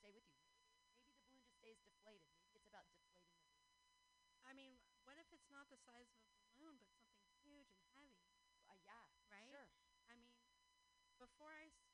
balloon stay with you? Maybe the balloon just stays deflated. Maybe it's about deflating the balloon. I mean, what if it's not the size of a balloon, but something huge and heavy? Uh, yeah, right? Sure. I mean, before I s-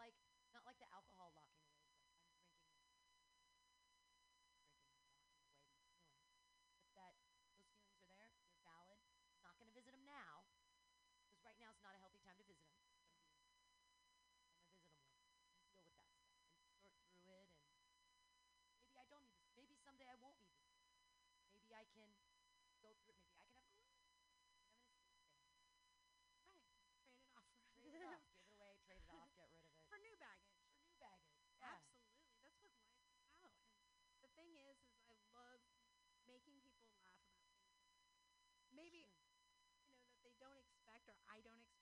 like not like the alcohol locking away. Like I'm drinking, drinking, walking away these feelings, but that those feelings are there. They're valid. I'm not going to visit them now because right now is not a healthy time to visit them. I'm going to visit them later and deal with that stuff and sort through it. And maybe I don't need this. Maybe someday I won't need this. Maybe I can go through it. Maybe maybe you know that they don't expect or I don't expect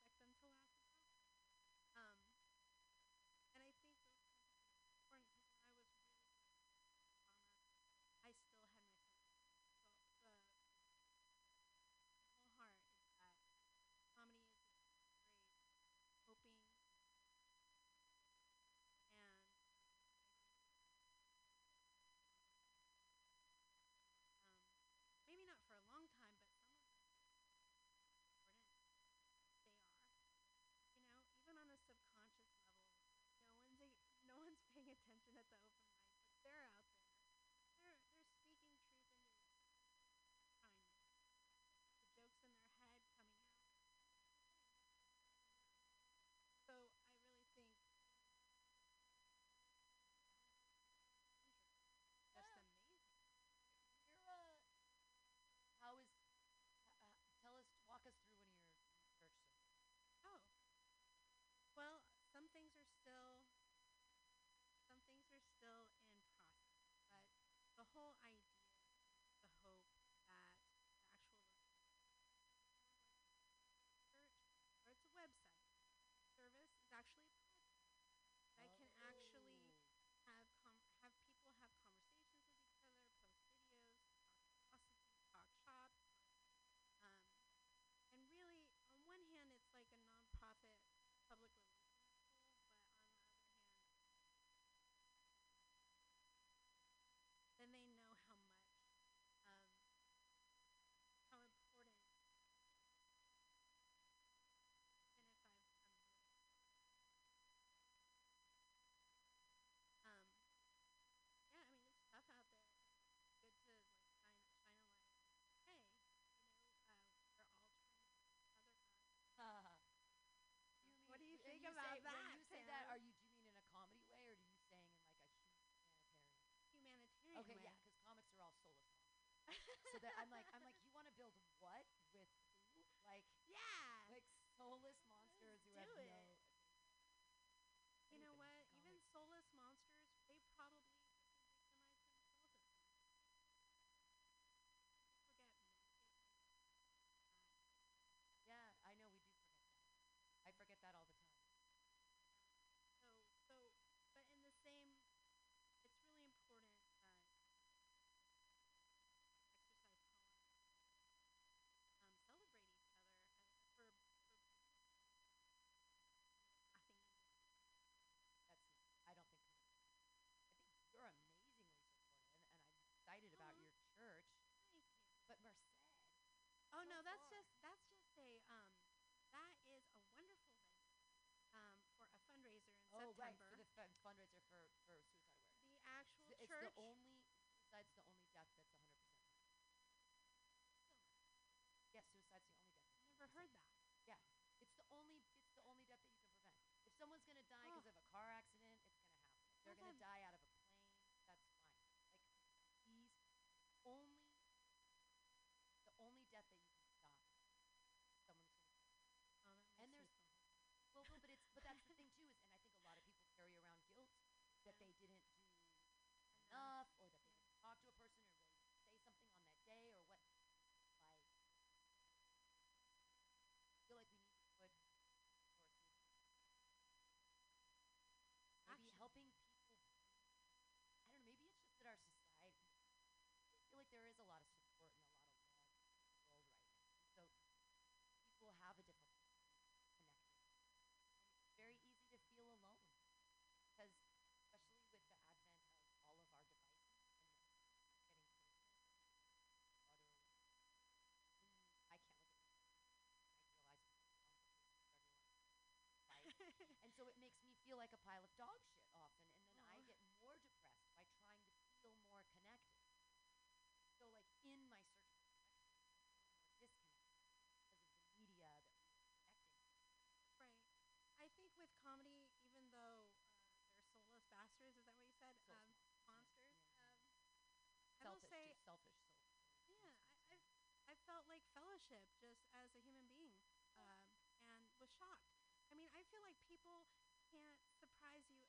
I so that I'm like, I'm like, you want to build what? oh no, that's far. just that's just a um, that is a wonderful thing um, for a fundraiser in oh, September. right, for the fun- fundraiser for for suicide awareness. The actual so church. It's the only suicide's the only death that's 100 percent. Yes, suicide's the only death. Never heard that. Yeah, it's the only it's the only death that you can prevent. If someone's gonna die because oh. of a car accident, it's gonna happen. If they're gonna die out of a plane, that's fine. Like, these only the only death that you feel like a pile of dog shit often, and then Aww. I get more depressed by trying to feel more connected. So, like in my search for connection, because of the media that we're Right. I think with comedy, even though uh, they're soulless bastards, is that what you said? Um, monsters. Yeah. Um, I will say, selfish. Soul. Yeah, I, I've, I felt like fellowship just as a human being, um, and was shocked. I mean, I feel like people can't surprise you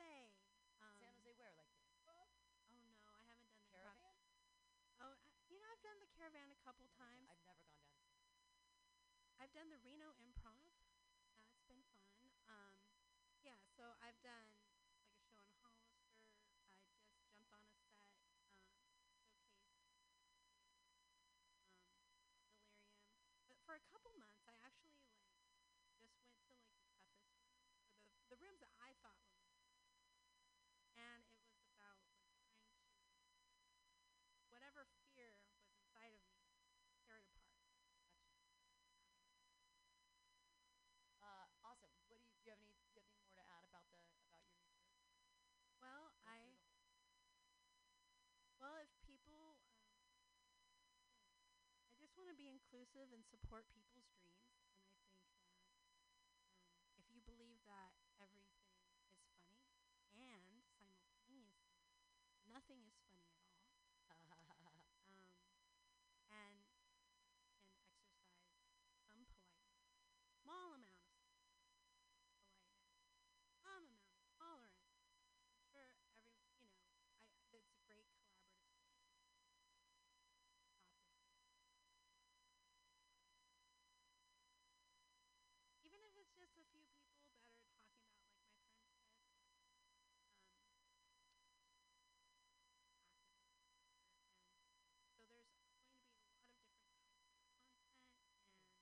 Jose. Um, San Jose, where? Like Tampa? Oh, no, I haven't done the Caravan? Prob- oh, I, you know, I've done the caravan a couple never times. I've never gone down I've done the Reno Improv. To be inclusive and support people's dreams, and I think that um, if you believe that everything is funny and simultaneously nothing is funny at all, um, and can exercise some politeness, small amount of politeness, some amount of tolerance. I'm sure every you know, I it's a great collaborative space. Stop this. Even if it's just a few people that are talking about, like my friend said, um, activists. And so there's going to be a lot of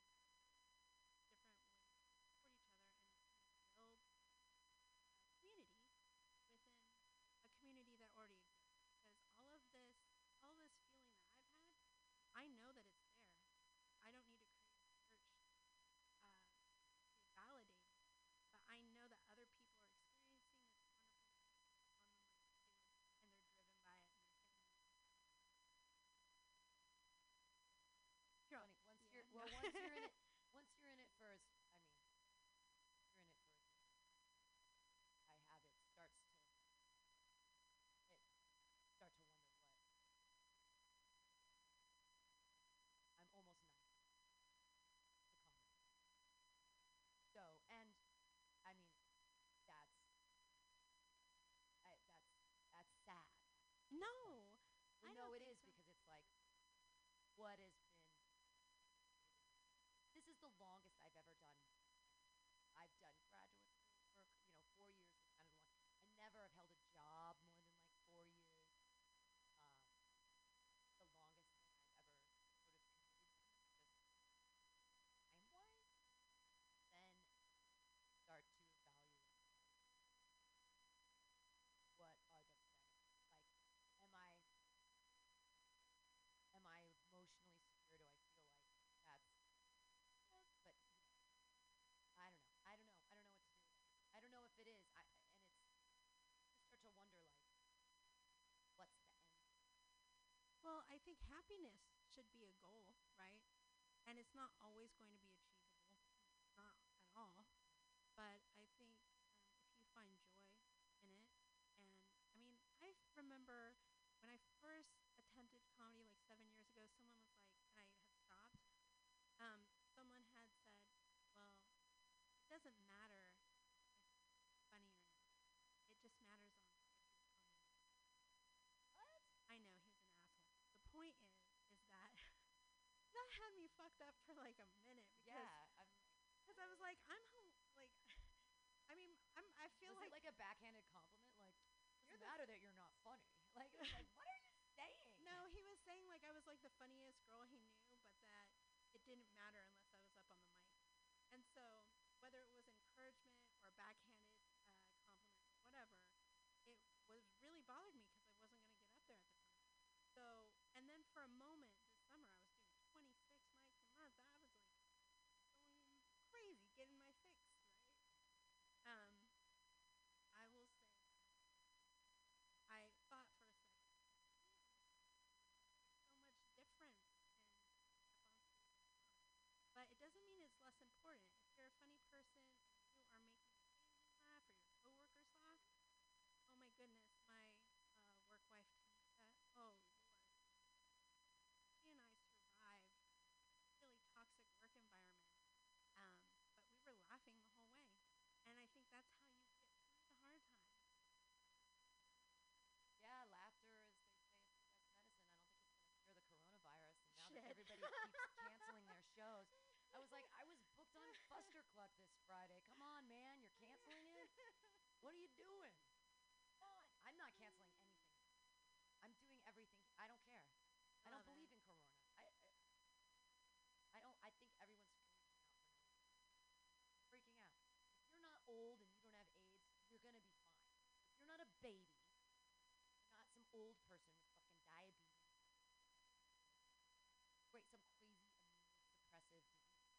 different types of content and different ways to support each other and kind of build a community within a community that already exists. Because all of this, all this feeling that I've had, I know that it's there. I don't need to create research uh, to validate it, but I know that other people are experiencing this wonderful thing on the mic too, and they're driven by it and they're hitting it. Sure. funny. Once Yeah, you're no. well, once you're in it, once you're in it for as I mean, you're in it for as I have it starts to it start to wonder what I'm almost ninety. The comedy. So and I mean, that's I, that's that's sad. No, Well, I no, it is so. because it's like what has been. This is the longest I've ever done. I've done graduate school for you know four years kind of long. I never have held a job more than like four years. Um, the longest thing I've ever sort of committed to, just time wise. Then start to evaluate what are the benefits. Like, am I am I emotionally secure? Do I feel like that's yeah, but you know, I don't know. I don't know. I don't know what to do. with it. I don't know if it is. I and it's just start to wonder like what's the end? Well, I think happiness should be a goal, right? And it's not always going to be achievable, not at all. But I think um, if you find joy in it, and I mean, I remember when I first attempted comedy like seven years ago, someone was like, and I had stopped. Um, someone had said, "Well, it doesn't matter if it's funny or not. It just matters on if you're funny." What? I know he was an asshole. The point is, is that that had me fucked up for like a minute because Yeah. I'm cause I was like, I'm hel- like, I mean, I'm I feel was like, it like a backhanded compliment? Like You're doesn't matter that you're not funny. Like, like what are you saying? no, he was saying like I was like the funniest girl he knew, but that it didn't matter unless I was up on the mic. And so whether it was encouragement or backhanded uh, compliment or whatever, it was really bothered me because I wasn't going to get up there at the front. So, and then for a moment this summer, I was doing 26 mics a month. I was like going crazy, getting my fix, right? Um, I will say that I thought for a second, "Damn, there's so much difference in kept on stage But it doesn't mean it's less important. If you're a funny person and you are making your family laugh or your coworkers laugh, oh my goodness, my uh, work wife Tanisha, oh lord, she and I survived a really toxic work environment, um, but we were laughing the whole way, and I think that's how you get through the hard times. Yeah, laughter, as they say, it's the best medicine. I don't think it's going to cure the coronavirus. And now Shit. that everybody keeps canceling their shows, I was like, I was booked on Buster Cluck this Friday. Come on, man, you're canceling it? What are you doing? I'm not canceling anything. I'm doing everything. I don't care. I don't it. believe in corona. I, I I don't. I think everyone's freaking out for no reason. Freaking out. If you're not old and you don't have AIDS, you're gonna be fine. If you're not a baby, you're not some old person with fucking diabetes, great, some crazy immunosuppressive disease.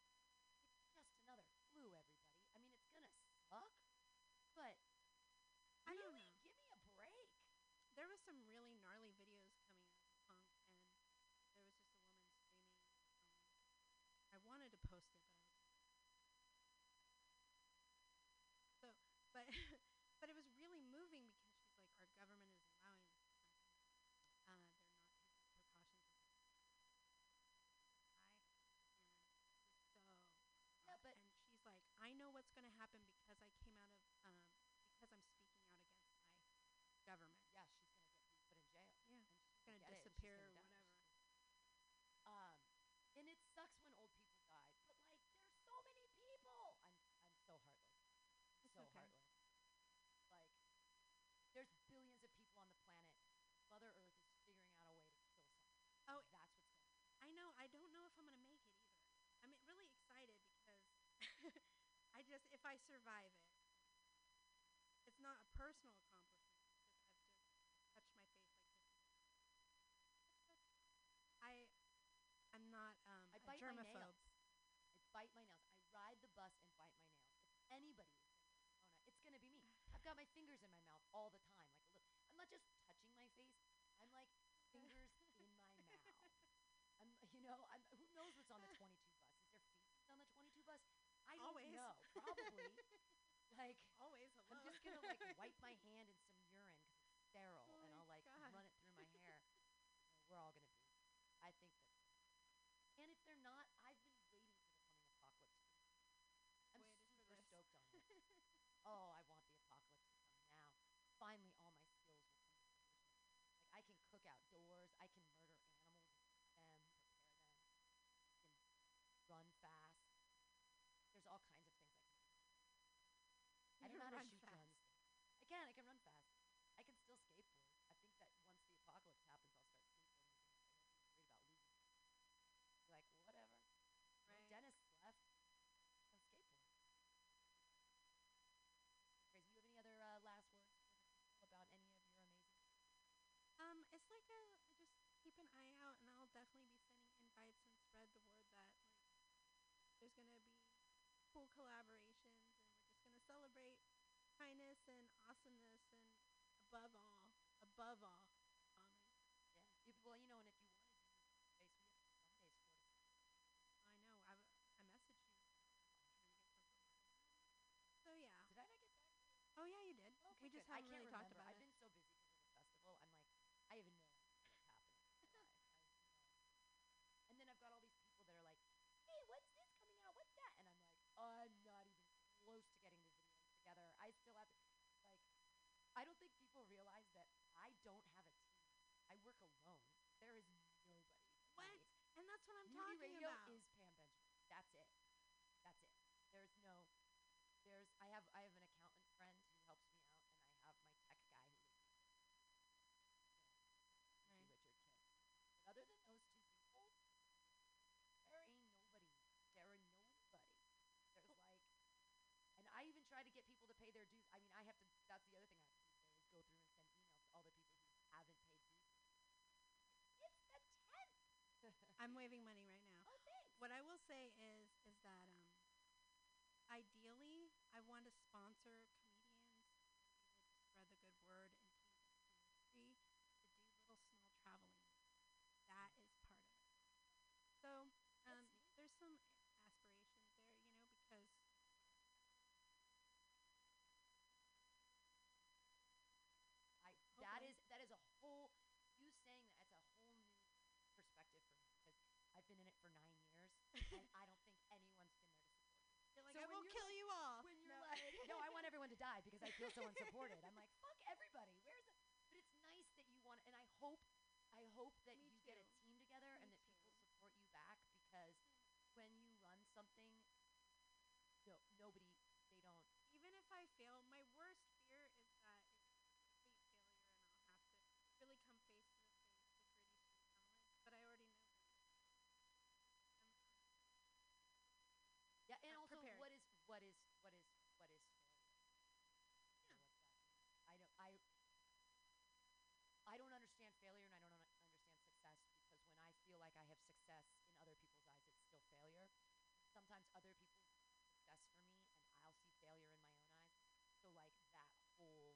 It's just another flu, everybody. I mean, it's gonna suck, but I don't really, know. give me a break. There was some really gnarly videos coming out of punk, and there was just a woman screaming, um, happen because I came out of um, because I'm speaking out against my government. Yeah, she's gonna get put in jail. Yeah, and she's she's gonna get it, and she's disappear gonna or die. whatever. Um, and it sucks when old people die, but like, there's so many people. I'm I'm so heartless. It's so okay. heartless. Like, there's billions of people on the planet. Mother Earth is figuring out a way to kill someone. Oh, That's what's going on. I know. I don't know if I'm gonna make it either. I'm really excited because I just if I survive it, it's not a personal accomplishment because I've just touched my face like 50 I I'm not um, I a bite my nails. I bite my nails. I ride the bus and bite my nails. If anybody is gonna it's gonna be me. I've got my fingers in my mouth all the time, like little. I'm not just touching my face. I'm like fingers in my mouth. I'm, you know, I'm, who knows what's on the 22 bus? Is there feces on the 22 bus? I don't Always. know. Probably. like, Always hello. I'm just gonna like wipe my hand in some urine because it's sterile, Oh and my I'll like God. run it through my hair. You know, we're all gonna be. I think that. And if they're not, I've been waiting for the coming apocalypse. I'm Waited for super this. stoked on it. oh, I want the apocalypse to come now. Finally, all my skills will come to fruition. Like I can cook outdoors. I can murder animals, and them, prepare them. I can run fast. There's all kinds of things I can do. I You don't know how to run shoot fast. guns. I can. I can run fast. I can still skateboard. I think that once the apocalypse happens, I'll start skateboarding again. 'cause I won't be worried about losing. Be like whatever. No Right. dentists left. On skateboard. Crazy. You have any other uh, last words for the people about any of your amazing? Um, it's like a just keep an eye out, and I'll definitely be sending invites and spread the word that like there's gonna be cool collaborations, and we're just gonna celebrate kindness and awesomeness, and above all, above all, comedy. Yeah. You, well, you know, and if you want to do space, we have Sundays to six. I know. I, w- I messaged you trying to get something. So yeah. Did I not get back? Oh yeah, you did. Okay, we just good. Haven't really talked about I've it. been so busy because of the festival. I'm like, I have no idea what's happening in my life. I, you know. And then I've got all these people that are like, "Hey, what's this coming out? What's that?" And I'm like, I'm not even close to getting the videos together. I still have to, like, I don't think people realize that I don't have a team. I work alone. There is nobody. What? behind me. And that's what I'm Community talking radio about. is Pam Benjamin. That's it. That's it. There's no. There's. I have. I have an accountant friend who helps me out, and I have my tech guy who lives. me. Right. Richard Kim. But other than those two people, there ain't nobody. There are nobody. There's like, and I even try to get people to pay their dues. I mean, I have to. That's the other thing I have to do is go through and send emails to all the people who haven't paid dues. It's the tenth. I'm waving money right now. oh, thanks. What I will say is is that um, ideally, I want to sponsor comedians to be able to spread the good word and teach the industry to do little small traveling. That is part of it. So um, neat. there's some aspirations there, you know, because I that Okay. is that is a whole you saying that it's a whole new perspective for me because I've been in it for nine years and I don't think anyone's been there to support you're like, So I will kill like- you all. When you're No. like, no, I want everyone to die because I feel so unsupported. I'm like, fuck everybody. Where's the? But it's nice that you want, and I hope, I hope that Me you get a too. team together and Me that people too. support you back because when you run something, no, nobody, they don't. even if I fail, my worst fear is that it's complete failure and I'll have to really come face to the face with gritty street knowledge. But I already know gritty street knowledge. Yeah, and Uh, also, prepared. what is what is what is what is failure? You know, what's that mean? I don't. I. I don't understand failure, and I don't un- understand success because when I feel like I have success in other people's eyes, it's still failure. Sometimes other people see success for me, and I'll see failure in my own eyes. So like that whole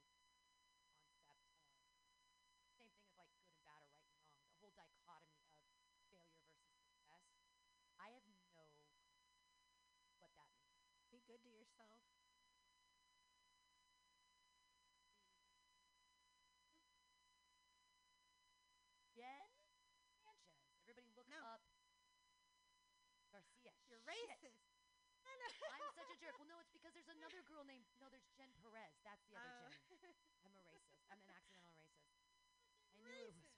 concept of same thing as like good and bad or right and wrong. The whole dichotomy of failure versus success. I have no what that means. Be good to yourself. Jen Sanchez. Everybody look No. up Garcia. You're racist. I'm such a jerk. Well, no, it's because there's another girl named no, there's Jen Perez. That's the other Oh. Jen. I'm a racist. I'm an accidental racist. I knew it was. Racist.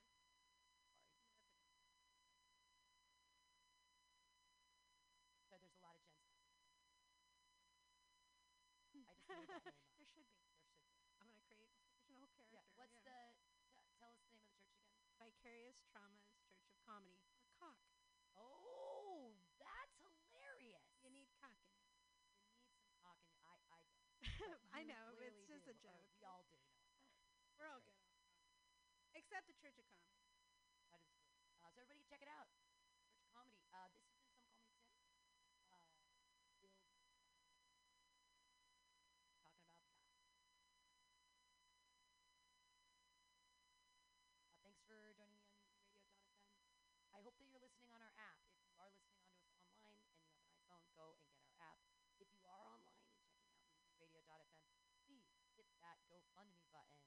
So there's a lot of Jens. I just made that name up. There should be. There should be. I'm gonna create a fictional character. Yeah. What's yeah. the? T- tell us the name of the church again. Vicarious Traumas Church of Comedy or COC? Oh, that's hilarious. You need cock in it. You need some cock in I I don't. I know, it's just do, a joke. we all do know. it. We're all good. Except the Church of Comedy. That is great. Uh, so everybody check it out. Church of Comedy. Uh, this has been Some Call Me Tim. Uh, build talking about God. Uh, thanks for joining me on radio.fm. I hope that you're listening on our app. If you are listening onto us online and you have an iPhone, go and get our app. If you are online and checking out radio.fm, please hit that GoFundMe button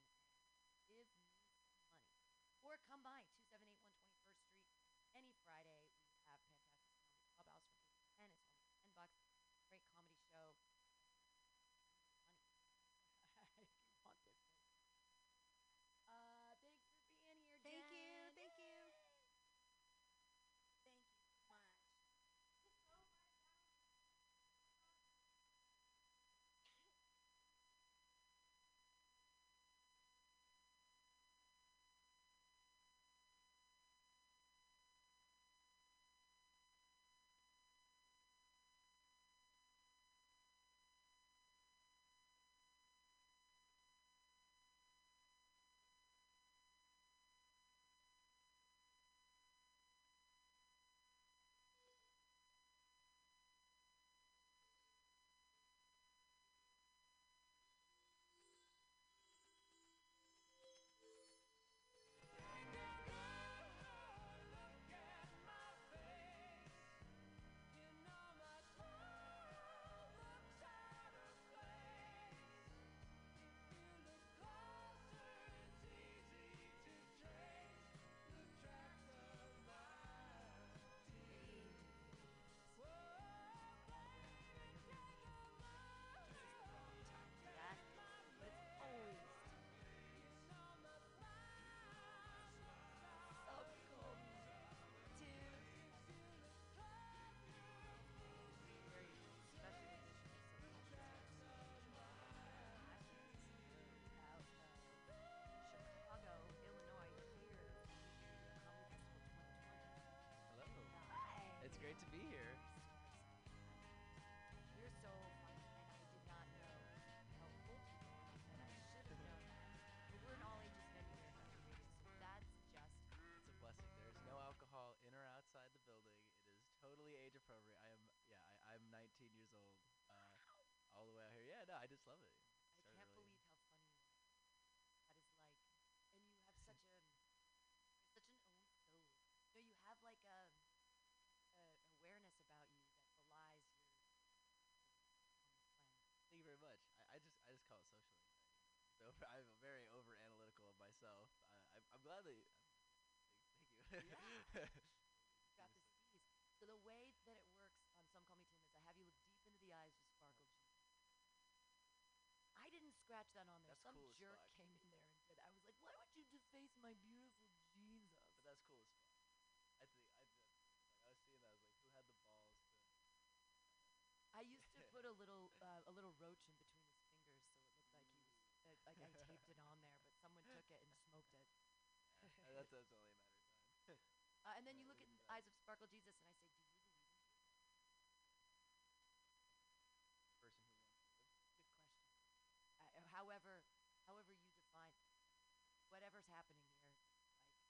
and give me some money. Or come by I'm very over analytical of myself. I, I'm, I'm glad that. You, thank, you. You got steez. So the way that it works on Some Call Me Tim is I have you look deep into the eyes of Sparkle. I didn't scratch that on there. That's Some cool jerk came in there and did. I was like, why would you deface my beautiful Jesus? but that's cool as fuck. I think I, did- like, I was seeing that. I was like, who had the balls? I used to put a little uh, a little roach in between his fingers, so it looked like he was uh, like I taped it on there, but someone took it and smoked it. Uh, that's, that's only a matter of time. Uh, and then you look at the eyes of Sparkle Jesus, and I say, "Do you believe in Jesus?" Person who wants to live. Good question. Uh, uh, however, however you define whatever's happening here, like you believe.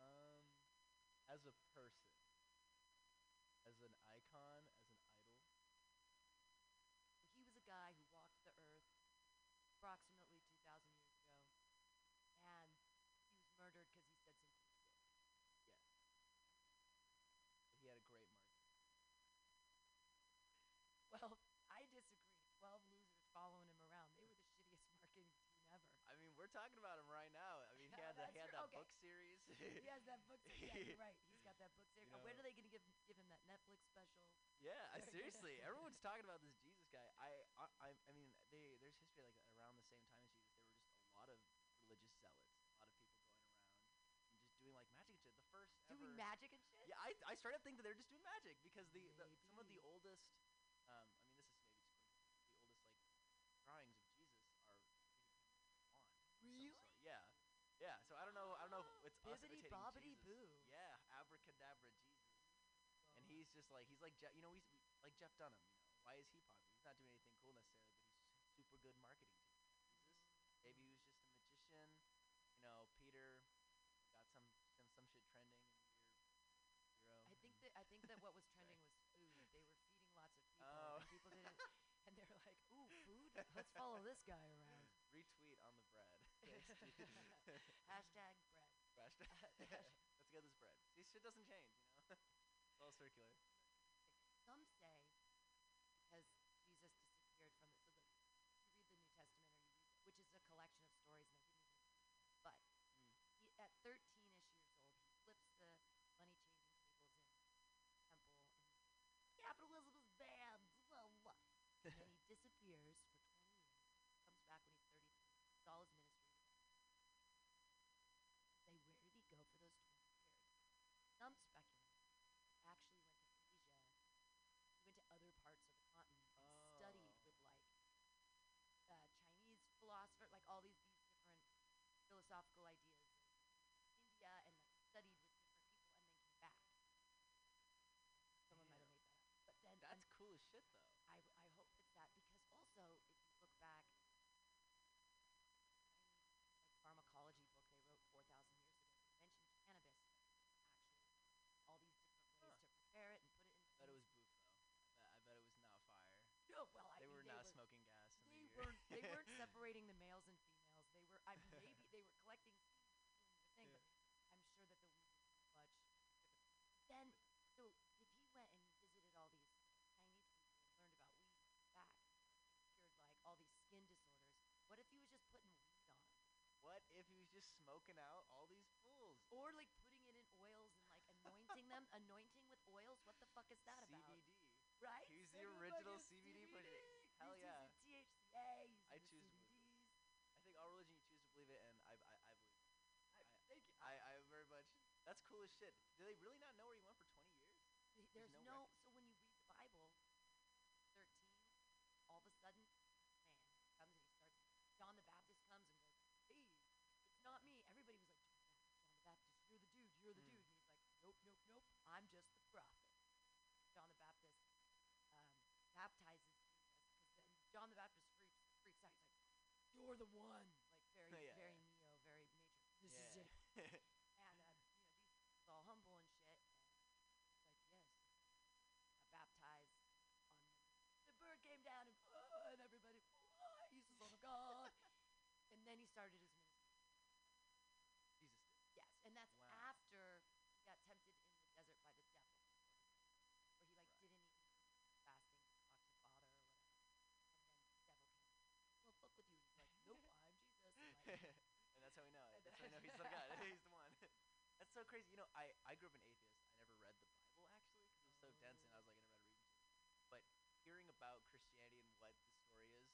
Um, as a person, as an icon, as an idol. He was a guy who walked the earth approximately 2,000 years ago, and he was murdered because he said some cool shit. Yes. But he had a great market. Well, I disagree. 12 losers following him around. They were the shittiest marketing team ever. I mean, we're talking about him right now. I mean, he had the, he had that Okay. book series. he has that book. Series. Yeah, right. He's got that book series. You Uh, when are they gonna give give him that Netflix special? Yeah, I, seriously, everyone's talking about this Jesus guy. I, I, I, mean, they there's history like around the same time as Jesus. There were just a lot of religious zealots, a lot of people going around and just doing like magic and shit. The first Doing ever, magic and shit. Yeah, I, I straight up think that they're just doing magic because the, the some of the oldest, um, I mean, this is maybe just coincidental, the oldest like drawings of Jesus are on. Really? Yeah, yeah. So I don't know. I don't know if it's us Bibbidi imitating Jesus. boo. Yeah, abracadabra Jesus. And he's just like he's like Je- you know he's like Jeff Dunham. You know why is he popular? He's not doing anything cool necessarily, but he's super good marketing team. Jesus, maybe he was just a magician. You know, Peter got some some, some shit trending year zero. I think that I think that what was trending was food. They were feeding lots of people, Oh. and people didn't. And they're like, "Ooh, food! Let's follow this guy around." Hashtag bread. Hashtag- Let's get this bread. See, shit doesn't change. You know, it's all circular. Some say because Jesus disappeared from the. So the, you read the New Testament, or you read, which is a collection of stories, and I didn't even. But Mm. he, at 13ish years old, he flips the money changing tables in the temple, and capitalism is bad. Blah, blah. and then he disappears for 20 years. Comes back when he's 33. It's all his ministry. Say, where did he go for those 20 years? Some speculate actually went to Asia. He went to other parts of the continent and studied Oh. with like uh, Chinese philosopher, like all these these different philosophical ideas in India, and like studied with different people, and then came back. Someone might have made that up, but then That's cool as shit, though. I, w- I hope it's that because also if you look back, Chinese like pharmacology book they wrote four thousand years ago they mentioned cannabis, actually all these different ways Huh. to prepare it and put it in. I bet it things. was boof though. I bet, I bet it was not fire. No, well, I they mean, were they not were, smoking gas. In They the year. weren't. They weren't separating the males and females. They were. I mean, maybe they were collecting seeds doing the thing, Yeah. but I'm sure that the weed was much different. Then, so if he went and visited all these Chinese people and learned about weed back, cured like all these skin disorders. What if he was just putting weed on, What if he was just smoking out all these fools? or like putting it in oils and like anointing them, anointing with oils? What the fuck is that about? CBD. Right? He's the original CBD CBD. Hell He's yeah. THCA. He's I choose CBDs. I think all religion you choose to believe it, and I, I, I believe. I, I- thank you. I, I very much. That's cool as shit. Do they really not know where he went for 20 years? Th- There's no no, so when you read the Bible, 13, all of a sudden, man comes and he starts. John the Baptist comes and goes, "Hey, it's not me." Everybody was like, "John the Baptist, John the Baptist, you're the dude, you're the Mm. dude." And he's like, "Nope, nope, nope. I'm just the prophet." John the Baptist um, baptizes Jesus because then John the Baptist freaks freaks out. He's like, "You're the one!" Like very, Yeah, very neo, very matrix. This yeah. is it. And uh, you know, Jesus was all humble and shit. And like, yes, I baptized on the, the bird came down and, "Oh," and everybody, oh, he's the son of God. and then he started his ministry. Jesus did. Yes, and that's Wow. after he got tempted in the desert by the devil, where he like Right. didn't eat fasting, talk to Father or whatever. And then the devil came, well, fuck with you. And he's like, nope, I'm Jesus. And that's how we know it. That's how we know he's the God. he's the one. that's so crazy. You know, I, I grew up an atheist. I never read the Bible actually because it was so dense, and I was like, I never reason to. But hearing about Christianity and what the story is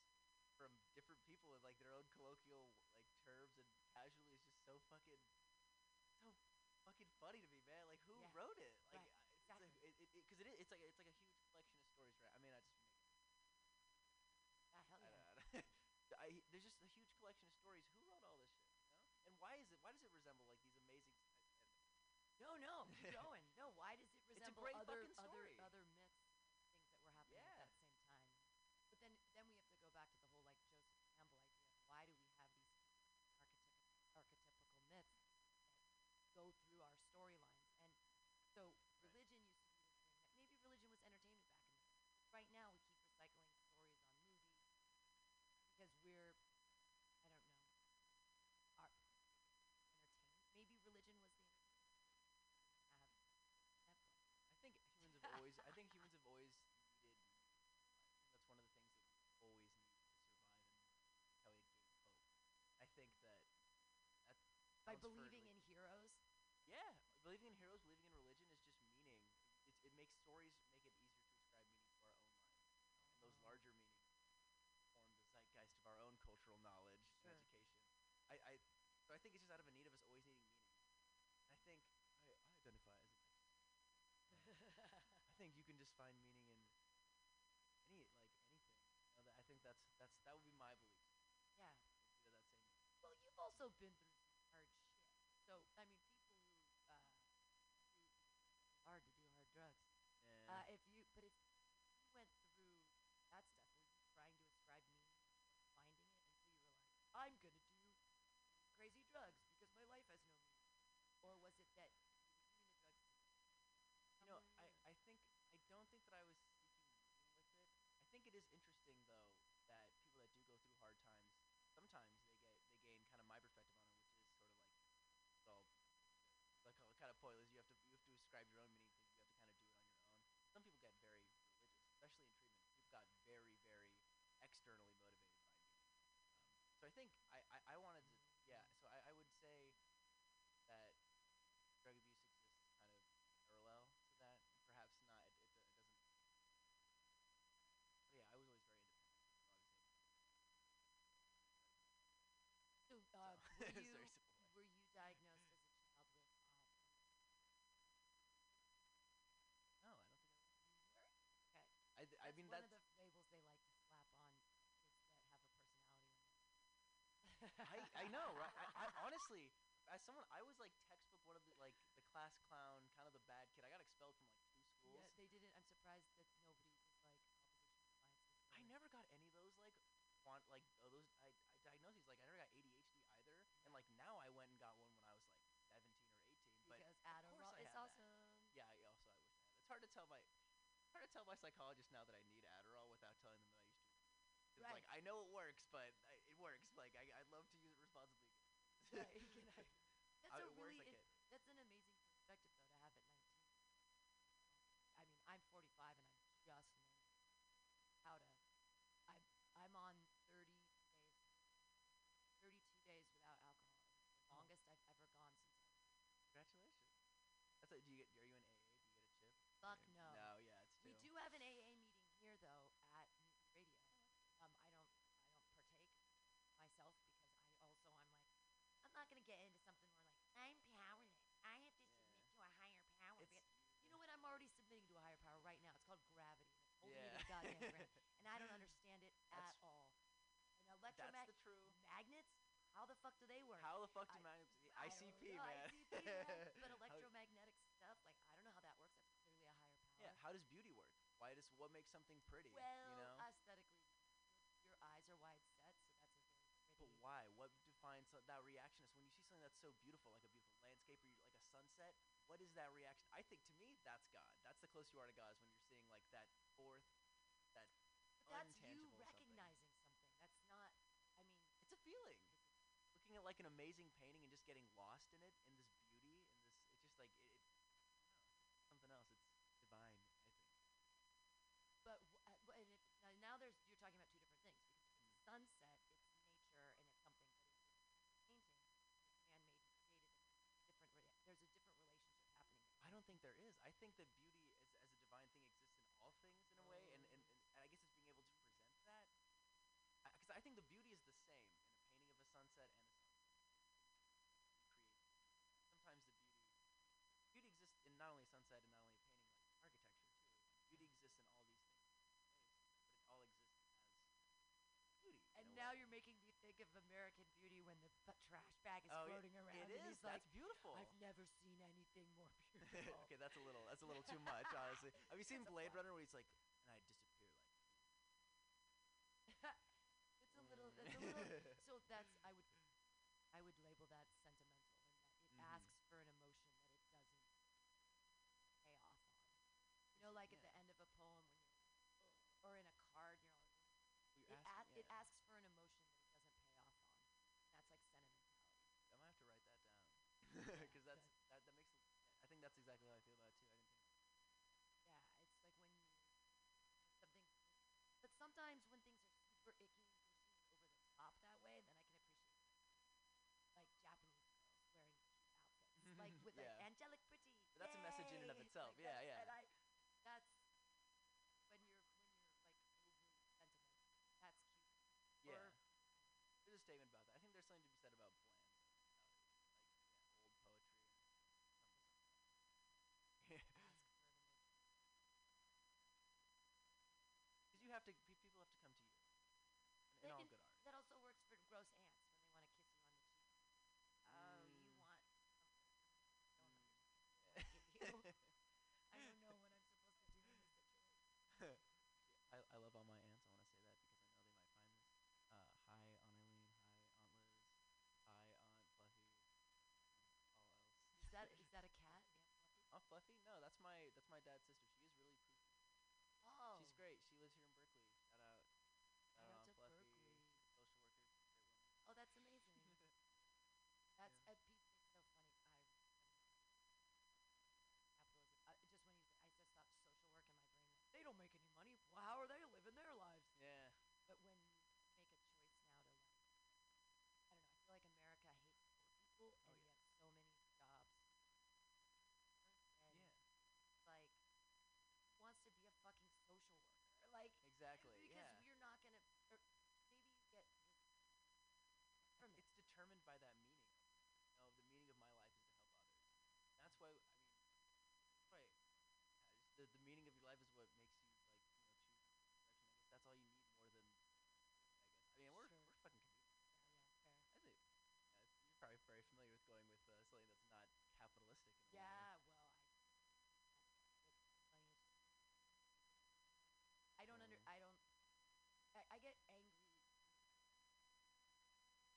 from different people in like their own colloquial like terms and casually is just so fucking so fucking funny to me, man. Like who Yeah. wrote it? Like Right, it's exactly. like it, it, it, cause it is, it's like it's like a huge collection of stories, right? I mean, I just make it. ah, hell I yeah. don't know. I, there's just a huge collection of stories. Who wrote all this shit? You know? And why is it? Why does it resemble like these amazing? s- I- I- No, no, keep going. No, why does it resemble other other other myths, things that were happening Yeah. at that same time? But then then we have to go back to the whole like Joseph Campbell idea. Why do we have these archetypical archetypical myths that go through our storylines? And so religion used to be this thing that maybe religion was entertainment back in the day. Right now we believing in heroes? Yeah, believing in heroes, believing in religion is just meaning. It's, it makes stories make it easier to describe meaning to our own lives, and those oh. larger meanings form the zeitgeist of our own cultural knowledge sure. and education. I, I, so I think it's just out of a need of us always needing meaning. I think I, I identify as. I think you can just find meaning in any like anything. You know, I think that's that's that would be my belief. Yeah. Well, you've also been through so, I mean, people who uh, do hard to do hard drugs. Yeah. Uh, if you, but if you went through that stuff, were you trying to ascribe meaning finding it until you were like, I'm gonna do crazy drugs because my life has no meaning, or was it that you were doing the drugs You know, I, I think I don't think that I was seeking meaning with it. I think it is interesting though that people that do go through hard times sometimes they get they gain kind of my perspective on it, which is sort of like it's all like kind of pointless. You have to you have to ascribe your own meaning to things. You have to kind of do it on your own. Some people get very religious, especially in treatment. People got very very externally motivated by meaning. Um, so I think I, I, I wanted to yeah. So I, I would say that drug abuse exists kind of parallel to that. Perhaps not. It, it, do- it doesn't. But yeah, I was always very independent. So, uh, So, were you very simple way. were you diagnosed as a child with uh, No, I don't think I was. okay? I, I That's mean one that's. of the labels they like to slap on kids that have a personality. I, I know, right? I, I honestly, as someone, I was like textbook one of the like the class clown, kind of the bad kid. I got expelled from like two schools. Yeah, they didn't. I'm surprised that nobody was like opposition. I never got any of those like want like oh, those I, I diagnoses. Like I never got ADHD either. And like now I went and got one when I was tell my it's hard to tell my psychologist now that I need Adderall without telling them that I used to. It's Right. like I know it works, but I, it works. Like I I'd love to use it responsibly. Right, I- That's I- a really like it. that's an amazing perspective though to have at 19. I mean, I'm 45 and I'm just learning how to. I'm I'm on 30 days, 32 days without alcohol. It's the Oh. longest I've ever gone since. I Congratulations. That's a, do you get are you in AA? Do you get a chip? Fuck no. No, though at Mutiny Radio. Um, I don't I don't partake myself because I also I'm like I'm not gonna get into something where like I'm powerless. I have to submit to a higher power. It's because- you know what? I'm already submitting to a higher power right now. It's called gravity. and It's holding me Yeah. to goddamn ground, and I don't understand it at all. And That's electromagnet the true. magnets. How the fuck do they work? How the fuck do I- magnets? I ICP, know, man. ICP, man. But electromagnetic stuff, like I don't know how that works. That's clearly a higher power. Yeah. How does beauty work? Why does what makes something pretty? Well, you know. aesthetically, your, eyes are wide set, so that's a very But why? What defines so- that reaction? Is when you see something that's so beautiful, like a beautiful landscape or you, like a sunset. What is that reaction? I think to me, that's God. That's the closest you are to God is when you're seeing like that fourth, that But that's you untangible something. recognizing something. That's not. I mean, It's a feeling. Looking at like an amazing painting and just getting lost in it, in this beauty, in this. It's just like it. it it's something else. It's divine. I think. but w- uh, but and it, now, now there's you're talking about two different things because if it's a sunset, it's nature and it's something, but if it's painting, it's man-made and created. And different. Re- there's a different relationship happening. I don't think there is. I think that beauty as, as a divine thing exists in all things in a way, and, and, and, and I guess it's being able to present that. Because I, think the beauty is the same in a painting of a sunset and a sunset. Sometimes the beauty, beauty exists in not only a sunset and not only a painting, like architecture too. Beauty exists in all these things, in different ways, but it all exists as beauty. And now way. you're making me think of American Beauty the trash bag is Oh, floating around. It and he's like, That's beautiful. I've never seen anything more beautiful. okay, that's a little that's a little too much, honestly. Have you seen Blade. Runner where he's like, and I disappear like it's a little. That's a little. So that's I would, I would label that sentimental, in that it Mhm. asks for an emotion that it doesn't pay off on. You know, like at Yeah. the end of a poem when you're, like, or in a card, you're like, You're it, asking- a- it yeah. asks for an emotion that it doesn't pay off on. That's like sentimentality. I might have to write that down because Yeah, that's that, that makes. I think that's exactly how I feel about it too. I didn't think. Yeah, it's like when you something, but sometimes when things are super icky and over the top that way, then I can appreciate it. like Japanese girls wearing cute outfits, like with Yeah. like angelic pretty. But that's a message in and of itself. Like, Yeah, yeah. And I, my that's my dad's sister. She is really proof. Oh. She's great. She lives here in Berkeley. Shout out. Shout out to Fluffy. Berkeley. She's a social worker. She's a great woman. Oh, that's amazing. That's Yeah. uh, Pete. It's so funny. I capitalism. Uh, just when you, I just thought social work in my brain. Like, they don't make any money. Well, how are they living their lives? Yeah. But when you make a choice now to like, I don't know. I feel like America hates poor people, Oh, and yeah. yet so many jobs. And Yeah. like, who wants to be a fucking social worker? Like, Exactly. because yeah. you're not gonna. Er, maybe you get from it's determined by that meaning. You know, the meaning of my life is to help others. That's why I mean, that's why yeah, the the meaning of your life is what makes you like you know choose direction. I guess that's all you need more than I guess. I mean, we're Sure. we're fucking comedians. Yeah, yeah, fair. I think yeah, it's- you're probably very familiar with going with uh, something that's not capitalistic. In a way. Yeah, well, I. Money is just. I don't under. Yeah. I don't. I, I get angry.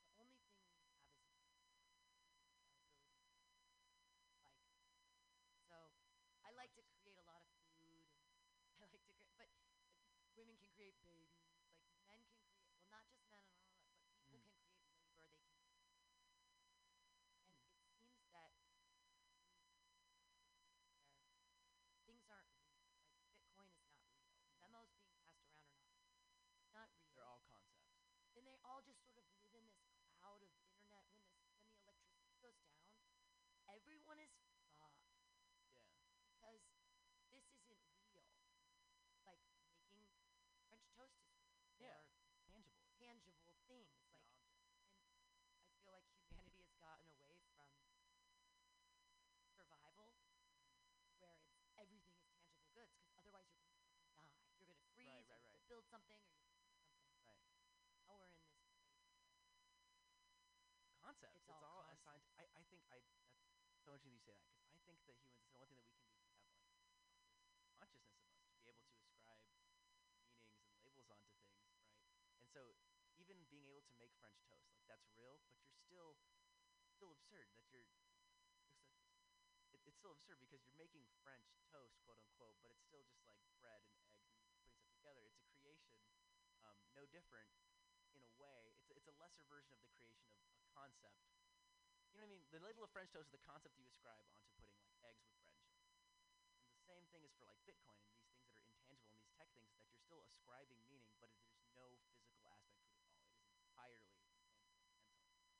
The only thing we have is our ability. Like, so I like to create a lot of food, and I like to create, but women can create babies. Like men can create. Well, not just men and all that, but people Mm. can create labor. They can. And it seems that where things aren't real. Like Bitcoin is not real. Memos being passed around are not not real. They're all concepts. and they all just sort of live in this cloud of internet. When this when the electricity goes down, everyone is fucked Yeah. because this isn't real. Like making French toast is real Yeah. or Tangible. Tangible things. an Like object. I feel like humanity has gotten away from survival, where it's everything is tangible goods, because otherwise you're going to die. You're going to freeze, Right, or right, have right. build something, or you have to do something. Right. Now we're in this place. Concepts. It's It's, all all, assigned. I, I think I that's so interesting you say that because I think that humans. The one thing that we can do is we have like this consciousness of us to be able to ascribe meanings and labels onto things, right? And so even being able to make French toast, like that's real, but you're still still absurd that you're. you're such- It, it's still absurd because you're making French toast, quote unquote, but it's still just like bread and eggs and putting stuff together. It's a creation, um, no different in a way. It's a, it's a lesser version of the creation of concept. You know what I mean? The label of French toast is the concept you ascribe onto putting like eggs with bread and shit. And the same thing is for like Bitcoin and these things that are intangible and these tech things that you're still ascribing meaning, but it, there's no physical aspect to it at all. It is entirely.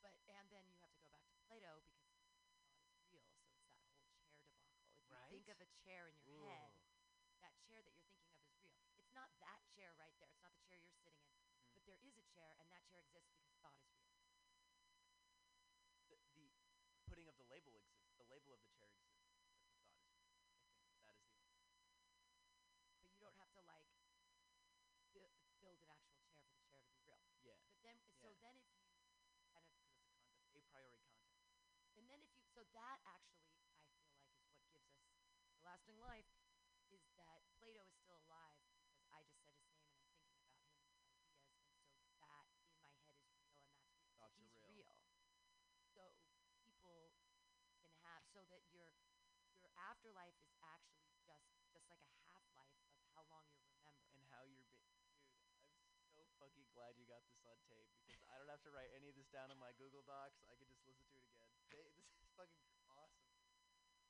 But and then you have to go back to Plato because thought is real. So it's that whole chair debacle. If you think of a chair in your head, Ooh. that chair that you're thinking of is real. It's not that chair right there. It's not the chair you're sitting in. Mhm. But there is a chair, and that chair exists because thought is real. the, the putting of the label exists. The label of the chair exists. That's the thought is. I think that is the only. But you don't have to like bu- build an actual chair for the chair to be real. Yeah. But then, so then if you kind of, Because that's a con- that's a priori concept. and then if you, so that actually, I feel like is what gives us lasting life, is that Plato is still alive because I just said his name and I'm thinking about him and his ideas, and so that in my head is real and that's real. Thoughts so are he's real. So people can that your your afterlife is actually just just like a half life of how long you're remembered. And how you're be- dude, I'm so fucking glad you got this on tape because I don't have to write any of this down in my Google Docs. I can just listen to it again. They, this is fucking awesome.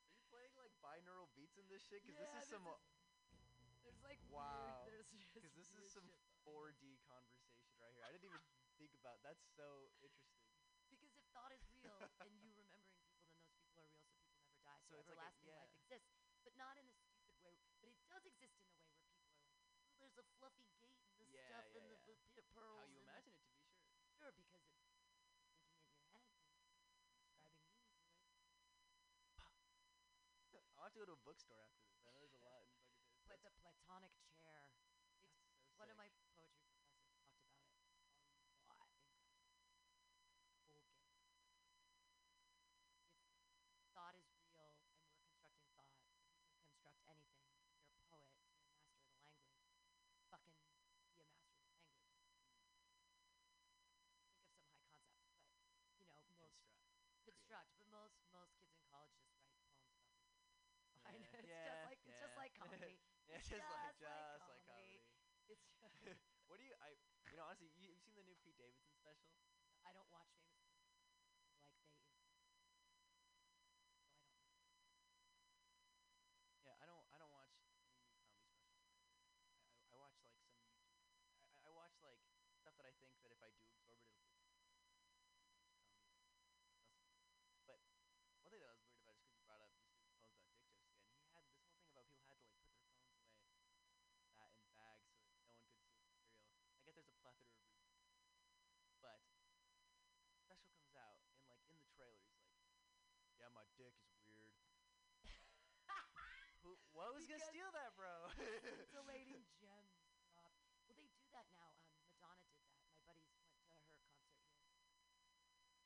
Are you playing like binaural beats in this shit? Because Yeah, this is some. uh, there's like Wow. weird, Because this is some shit behind it. 4D conversation right here. I didn't even think about. That's so interesting. Because if thought is real and you remembering people, then those people are real, so people never die. So, like a- everlasting life exists, but not in the stupid way. But it does exist in the way where people are like, oh, there's a fluffy gate and the Yeah, stuff yeah, and the yeah. b- p- pearls. How you imagine it to be sure. Sure, because it's thinking in your head describing to. I'll have to go to a bookstore after this. I know there's a lot in. But the platonic chair. It's That's so one of my sick. poetry professors talked about it a lot in graduate school. Whole game. If thought is real and we're constructing thought, you can construct anything. You're a poet, so you're a master of the language. Fucking be a master of the language. Think of some high concept, but you know, most Construct. construct. But most most kids in college just write poems about these. Yeah. it's Yeah. just like Yeah, just, like Just just like like comedy. comedy. It's just, what do you? I you know honestly, you, you've seen the new Pete Davidson special? I don't watch famous people like they influence. So I don't know. Yeah, I don't I don't watch any new comedy specials either. I, I, I watch like some YouTube. I, I- I watch like stuff that I think that if I do absorb it, it'll. it'll But one thing that was weird about it is because you brought up just doing phones about dick jokes again. He had this whole thing about people had to like put their phones away, that in bags so that no one could steal the material. I get there's a plethora of reasons, but special comes out and like in the trailer he's like, "Yeah, my dick is weird." Who? What was gonna Because steal that, bro? Scintillating gems drop. Well, they do that now. Um, Madonna did that. My buddies went to her concert here,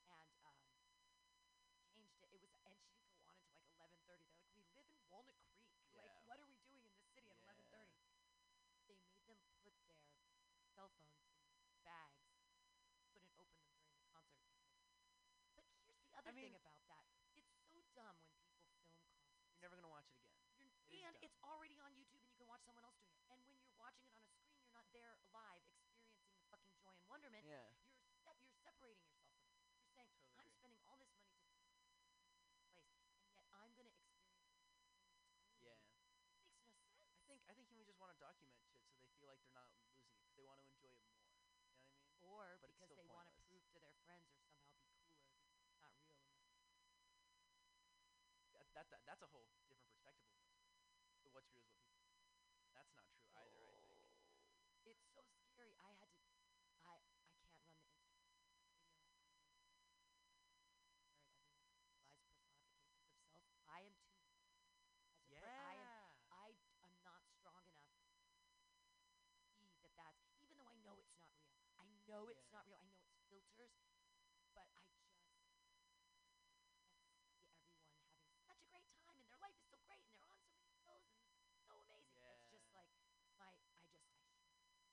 and um, changed it. It was, and she didn't go on until like eleven thirty. They're like, we live in Walnut Creek. Like, Yeah. what are we doing in this city at eleven thirty? Yeah. They made them put their cell phones in these bags. Couldn't open them during the concert. Because, but here's the other thing mean- about that. It's so dumb when people film concerts. You're never gonna watch it again. You're, It is and dumb. it's already on YouTube, and you can watch someone else doing it. And when you're watching it on a screen, you're not there live experiencing the fucking joy and wonderment. Yeah. You're se- you're separating yourself from it. You're saying, Totally I'm agree. spending all this money to be in this place, and yet I'm gonna experience it on screen. Yeah. It makes no sense. I think I think humans just want to document shit so they feel like they're not losing it because they want to enjoy it more. You know what I mean? or but because they want to prove to their friends or somehow be cooler because it's not real unless That, that, that that's a whole different perspective of what's real. What's real is what people see. That's not true either. I think. It's so scary. I had to. I I can't run the Instagram video. I am where everyone lies personifications of self. I am too. As a Yeah. per- I am. I am not strong enough. to See that that's even though I know it's not real. I know it's Yeah. not real. I know it's filters, but I just can't see everyone having such a great time and their life is so great and they're on so many shows and it's so amazing. It's just Yeah. like my I just I shrink. I shrink.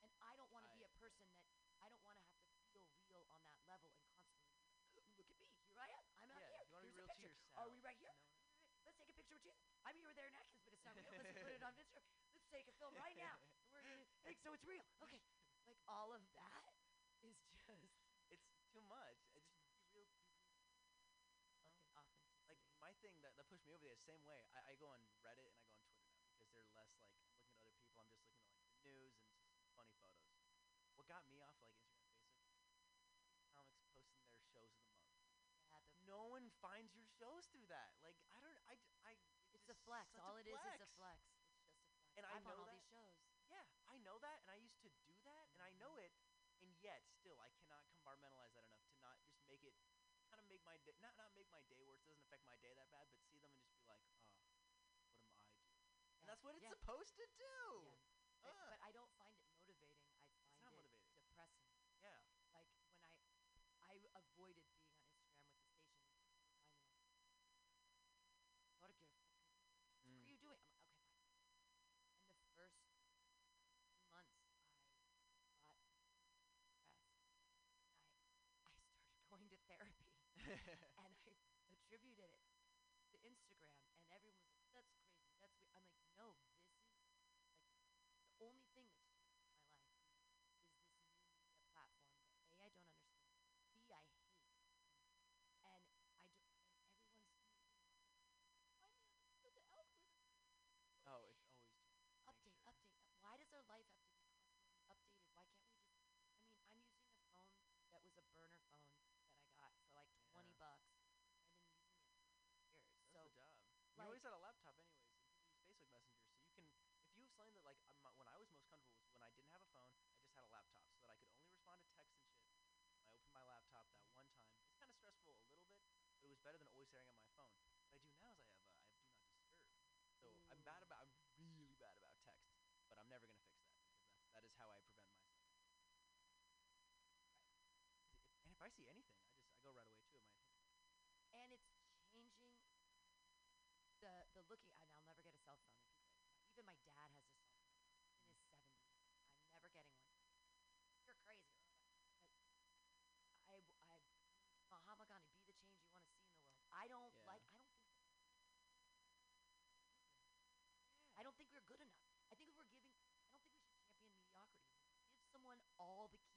And I don't want to be I- a person that I don't want to have to feel real on that level and constantly be like, look at me, here I am. I'm out Yeah, here. you wanna be Here's a real to picture. Are we yourself. right here? No, no. Alright, Let's take a picture with Jesus. I mean, you were there in Atkins, but it's not real. Let's put it on Instagram. Let's take a film right now. We're gonna think so it's real. Okay, like all of that is just It's too much. I just real. Fucking. Like my thing that, that pushed me over the same way. I, I go on Reddit and I go on Twitter now because they're less like looking at other people. I'm just looking at like the news and just funny photos. What got me off like Instagram, Facebook, comics posting their shows of the month. yeah, the, No one finds your shows through that. Flex. such All it is is a flex. flex. It's just a flex. And I I'm on know all that. these shows. Yeah, I know that, and I used to do that, and I know Mhm. it, and yet still I cannot compartmentalize that enough to not just make it kind of make my day not not make my day where it doesn't affect my day that bad, but see them and just be like, oh, what am I doing? And that's what it's yeah, supposed to do. Yeah. But, but I don't find it motivating. I find not it motivating. depressing. Yeah. Like when I I avoided being on Instagram with the station. and people would find me like, what a gift. What Mm. are you doing? I'm like, okay, fine. And the first few months, I got depressed. I I started going to therapy, and I attributed it to Instagram, and everyone was like, "That's crazy. That's weird." I'm like, "No, this is like the only thing that's changed my life is this new media platform that a I don't understand, b I hate, and I do, and everyone's why do you have to the algorithm? oh, it's always too much to make update, sure. update. up- Why does our life have to be constantly updated? Why can't we just? I mean, I'm using a phone that was a burner phone that I got for like twenty Yeah. bucks. I've been using it for years. That's so the job. you like- always had a laptop anyways, and people use Facebook Messenger, so you can if you have something that like um, when I was most comfortable was when I didn't have a phone, I just had a laptop, so that I could only respond to texts and shit. I opened my laptop that one time. It's kind of stressful a little bit, but it was better than always staring at my phone. What I do now is I have uh, I have do not disturb. So I'm bad about I'm really bad about text, but I'm never gonna fix that because that's that is how I prevent myself. If- And if I see anything, looking, and I'll never get a cell phone. Even my dad has a cell phone in his 70s. I'm never getting one. You're crazy. I, I, Mahatma Gandhi, be the change you want to see in the world. I don't yeah. like, I don't think. I don't think we're good enough. I think if we're giving, I don't think we should champion mediocrity. Give someone all the keys.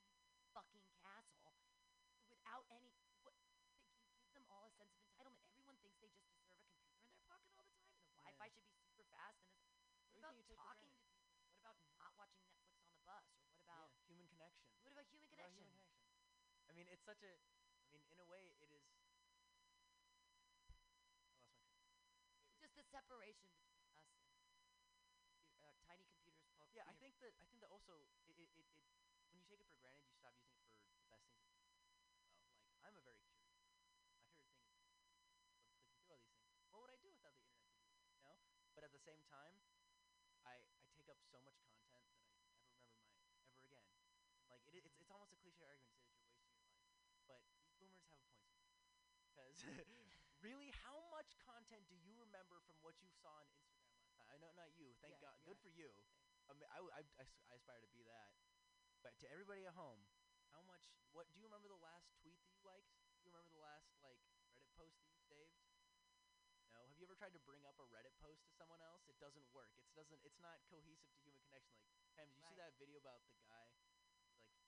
About you take talking to people? What about not watching Netflix on the bus? Or what about yeah, human connection. what about human What about connection? human connection. I mean, it's such a. I mean, in a way, it is. I lost my train. Just the separation between us and uh, tiny computers. Yeah, I think that I think that also it, it, it, it when you take it for granted, you stop using it for the best things. Well, like I'm a very curious. My favorite thing is clicking through all these things. What would I do without the internet to do? You know. But at the same time, I I take up so much content that I never remember my ever again. Like it, it's it's almost a cliche argument to say that you're wasting your life, but these boomers have a point. Because really, how much content do you remember from what you saw on Instagram last time? I know not you. Thank Yeah, God. yeah, Good for you. I, mean, I, w- I, I s- I aspire to be that. But to everybody at home, how much? What do you remember the last tweet that you liked? Do you remember the last like Reddit post that you saved? No. Have you ever tried to bring up a Reddit post to someone else? It doesn't work. It doesn't. It's not cohesive to human connection. Like, Pam, did you see that video about the guy? Like,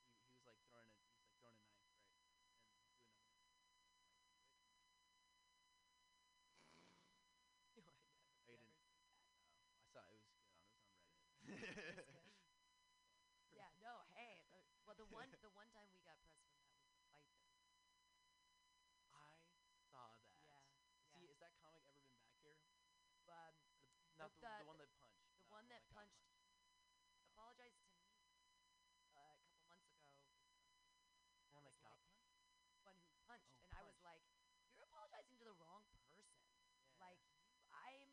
he, he was like throwing a, he was like throwing a knife, right? And he's doing another knife through it. No, I Oh, never, you never didn't- seen that. Oh, I saw it. It was good on. It was on Reddit. That's good. Yeah, no, hey. Uh, well, the one the one time we got pressed from that was the fight that we I saw that. Yeah, See, yeah. is that comic ever been back here? um, Or Not the, the- the, one that punched. the not one that got punched apologized to me uh, a couple months ago. The one I that was got like- punched. One who punched, Oh, and I was punched. like, "You're apologizing to the wrong person. Yeah. Like, you, I'm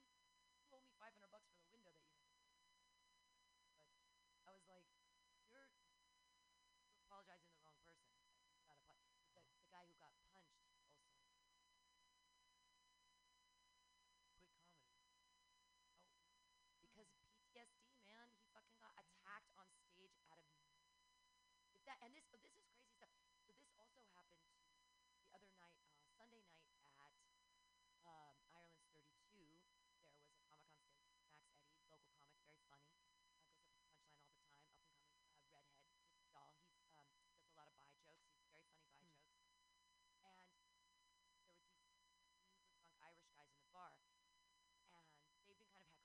you owe me 500 bucks for the window that you never gave me." But I was like, "You're, apologizing to the wrong person. Gotta apo- the, the guy who got punched also Quick comedy. Oh, because PTSD, man. He fucking got attacked on stage out of. If that and this this is crazy stuff. So this also happened to the other night, uh, Sunday night at um, Ireland's 32. There was a comic on stage, Max Eddy, local comic, very funny. Uh, goes up with punchline all the time, up and coming uh, redhead, just a doll. He's um, does a lot of bi jokes. He's very funny bi Hmm. jokes. And there were these super drunk Irish guys in the bar, and they'd been kind of heckling someone else,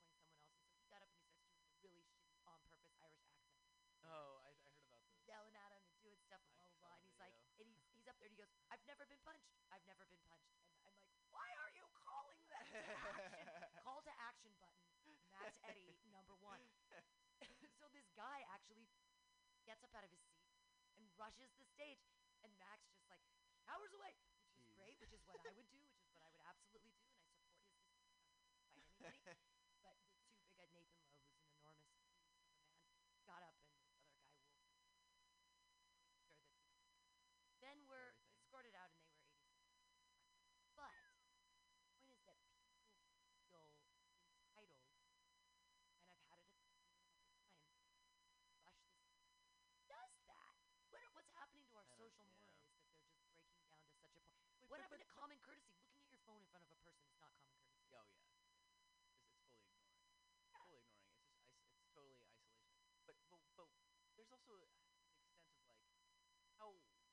and so he got up and he starts doing a really shitty, on purpose Irish accent, Oh, I, I heard about this. yelling at him and doing stuff and I blah blah saw blah. the And he's like, video. and he's he's up there and he goes, "I've never been punched. I've never been punched." And I'm like, "Why are you calling that to action? Call to action button." Max Eddy, number one. so this guy actually gets up out of his seat and rushes the stage, and Max just like cowers away, which was Jeez. great, which is what I would do, which is what I would absolutely do, and I support his decision. Not fight anybody. but the two big guy Nathan Lowe, who's an enormous man, got up, and this other guy Wolf sure that the then were Everything. escorted out, and they were 86. But the point is that people feel entitled, and I've had it a, even a couple times. Rush this does that. What are, what's happening to our I don't- social yeah. mores that they're just breaking down to such a point? Wait, what but- happened but- to but- common courtesy? Looking at your phone in front of a person is not common courtesy. Oh yeah, it's, it's fully ignoring. It's fully ignoring. It's just is- it's totally isolation. But but but there's also an extent of like how well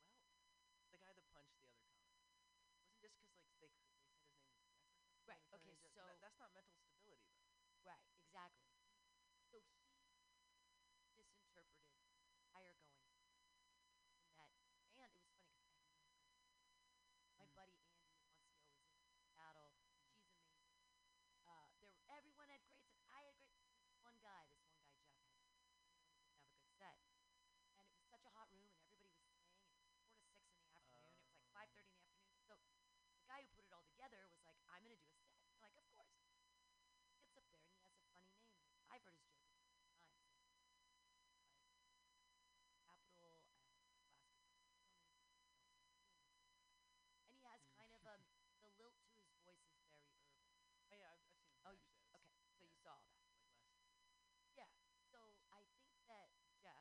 the guy that punched the other comic wasn't just because like they c- they said his name was Jeff or something. Right, okay, trying to ju- so- that's not mental stability though. Right, exactly. So he misinterpreted higher goings in that, and it was funny because I had no clue. My Mm. buddy Andy Amancio was in Seattle. She's amazing. Uh, there, everyone had great sets. I had great. This one guy, this one guy Jeff, had didn't have a good set, and it was such a hot room, and everybody was staying. And it was four to six in the afternoon. it was like Oh. five thirty in the afternoon. So the guy who put it all together was like, "I'm gonna do a set." I'm like, of course. Gets up there and he has a funny name. I've heard his joke a million times. Like capital and Alaska. So many people don't say it. And he has Mm. kind of um the lilt to his voice is very urban. Oh yeah, I've, I've seen. Oh, him you, actually. That's okay. So you yeah. saw all that. Like last. Yeah.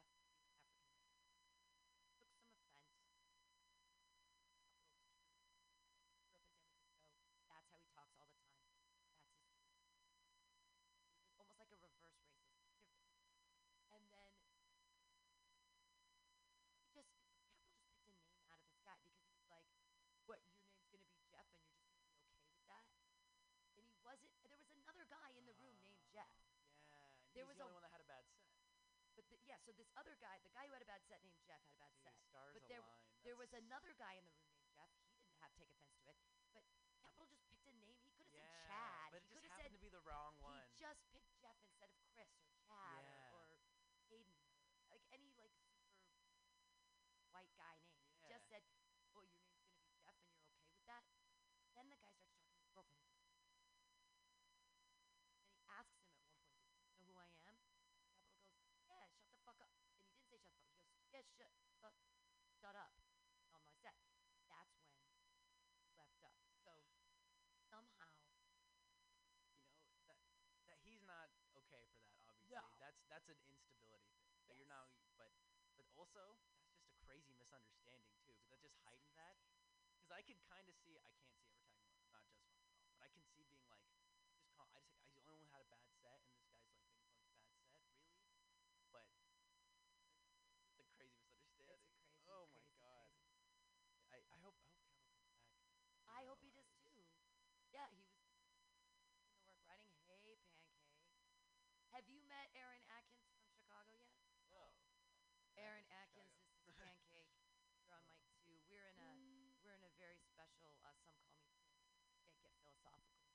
So I think that Jeff, being African American, took some offense. Capital's truth. Grew up in San Francisco. That's how he talks all the time. That's his truth. It was almost like a reverse racism. Jeff. Yeah. And There he's was the only one that had a bad set. But the, yeah, so this other guy, the guy who had a bad set named Jeff, had a bad Dude, set. stars but there, align. there was another guy in the room named Jeff. He didn't have to take offense to it, but Capital just picked a name. He could have yeah, said Chad. But he it just happened said to be the wrong one. he just picked Jeff instead of Chris or Chad Yeah. or, or Aiden or like any like super white guy name. He Yeah. just said, "Oh, your name's gonna be Jeff, and you're okay with that." Then the guy starts talking to his girlfriend. And he asks him at one point, "Do you know who I am?" Capital goes, "Yeah, shut the fuck up." And he didn't say shut the goes, shut fuck, shut up." On my set. That's when he left up. So somehow you know that that he's not okay for that. Obviously, No. that's that's an instability thing. That you're Yes. now, but but also that's just a crazy misunderstanding too. 'cause that just heightened that. Because I could kind of see, I can't see ever tagging along. I'm not just fine at all, but I can see being like, just call. I just I just only had a bad set, and this guy's like making fun of his bad set, really. But it's just a crazy misunderstanding. it's a crazy, oh my crazy, god. crazy. I, I hope I hope Cavill comes back. I hope he does hero-wise. too. Yeah, he was in the work writing Hey Pancake. Have you met Aaron Atkins from Chicago yet? Whoa. Aaron Atkins Atkins, this is Pancake. You're on mic too. We're in a we're in a very special uh, some call me Tim. Get get philosophical.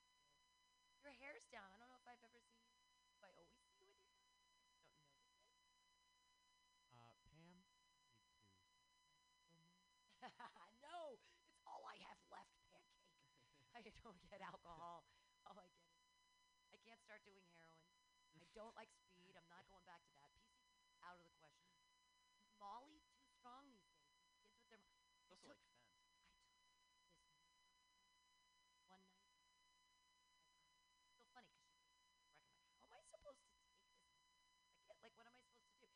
Your hair's down. I don't know if I've ever seen you. If I always see you with your hair. I just don't notice it. Uh, Pam, need to stop so much. no, it's all I have left, pancake. I don't get alcohol. All I get is I can't start doing heroin. Don't like speed. I'm not going back to that. PCP out of the question. Molly too strong these days. Kids with their. mo- It's also like Fent. I took this one night. It's so funny because she gave me this record. I'm how am I supposed to take this? I can't. Like, what am I supposed to do?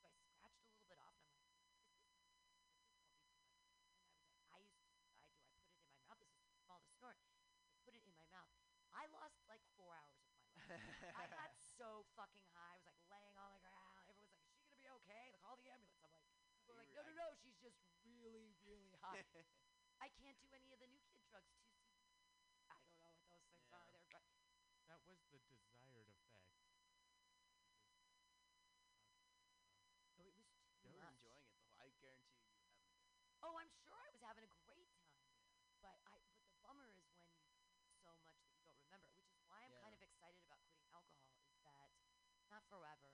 So I scratched a little bit off, and I'm like, this is but this won't be too much. And I was like, I used to, I do, I put it in my mouth. This is too small to snort. I put it in my mouth. I lost like four hours of my life. I got fucking high. I was like laying on the ground. Everyone's like, is she gonna be okay? Like, call the ambulance. I'm like, people are like, no, no, no. She's just really, really high. I can't do any of the new kid drugs. Two CBD. I don't know what those things Yeah. are. They're but That was the desired effect. Forever,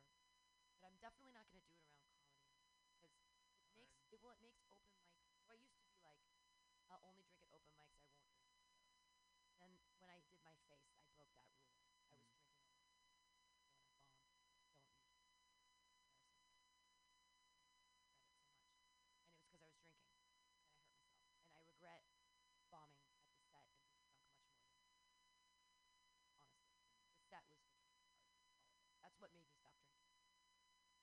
but I'm definitely not going to do it around comedy because it makes it well it makes open mic. So I used to be like, I'll only drink at open mics. I won't drink at shows. Then when I did my face, I broke that rule. I was Mm. drinking almost when I bombed. Don't use embarrassing. Read it so much, and it was because I was drinking and I hurt myself. And I regret bombing at the set and being drunk much more than honestly. The set was the tricky part of all of it. That's what made me stop drinking.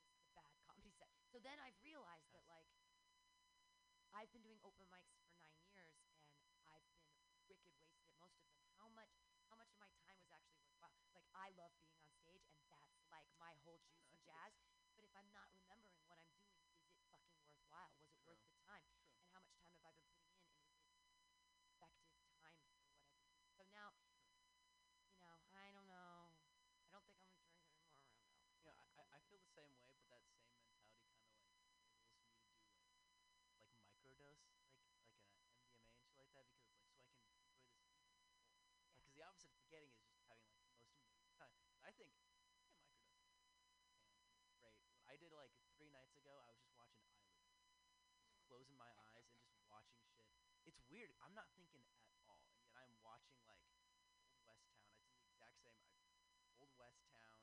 Was the bad comedy set. So then I've realized that Has- like I've been doing open mics for nine years and I've been wicked wasted at most of them. How much how much of my time was actually worthwhile? Like I love being on stage and that's like my whole juice and jazz. it's- But if I'm not remembering what I'm doing, is it fucking worthwhile? Was it worth True. the time? True. And how much time have I been putting in? And is it effective time for what I've been doing? So now, you know, I don't know. I don't think I'm gonna drink anymore around now. You know, I, I- I feel the same way, but that same mentality kind of like enables me to do like like microdose, like like a MDMA and shit like that, because it's like so I can enjoy this even more. Like, because the opposite of forgetting is just having like the most amazing time. I think yeah, microdose can, and it's great. What I did like three nights ago, I was just watching Island, just closing my eyes and just watching shit. It's weird. I'm not thinking at all, and yet I'm watching like Old West Town. I did the exact same. I, Old West Town,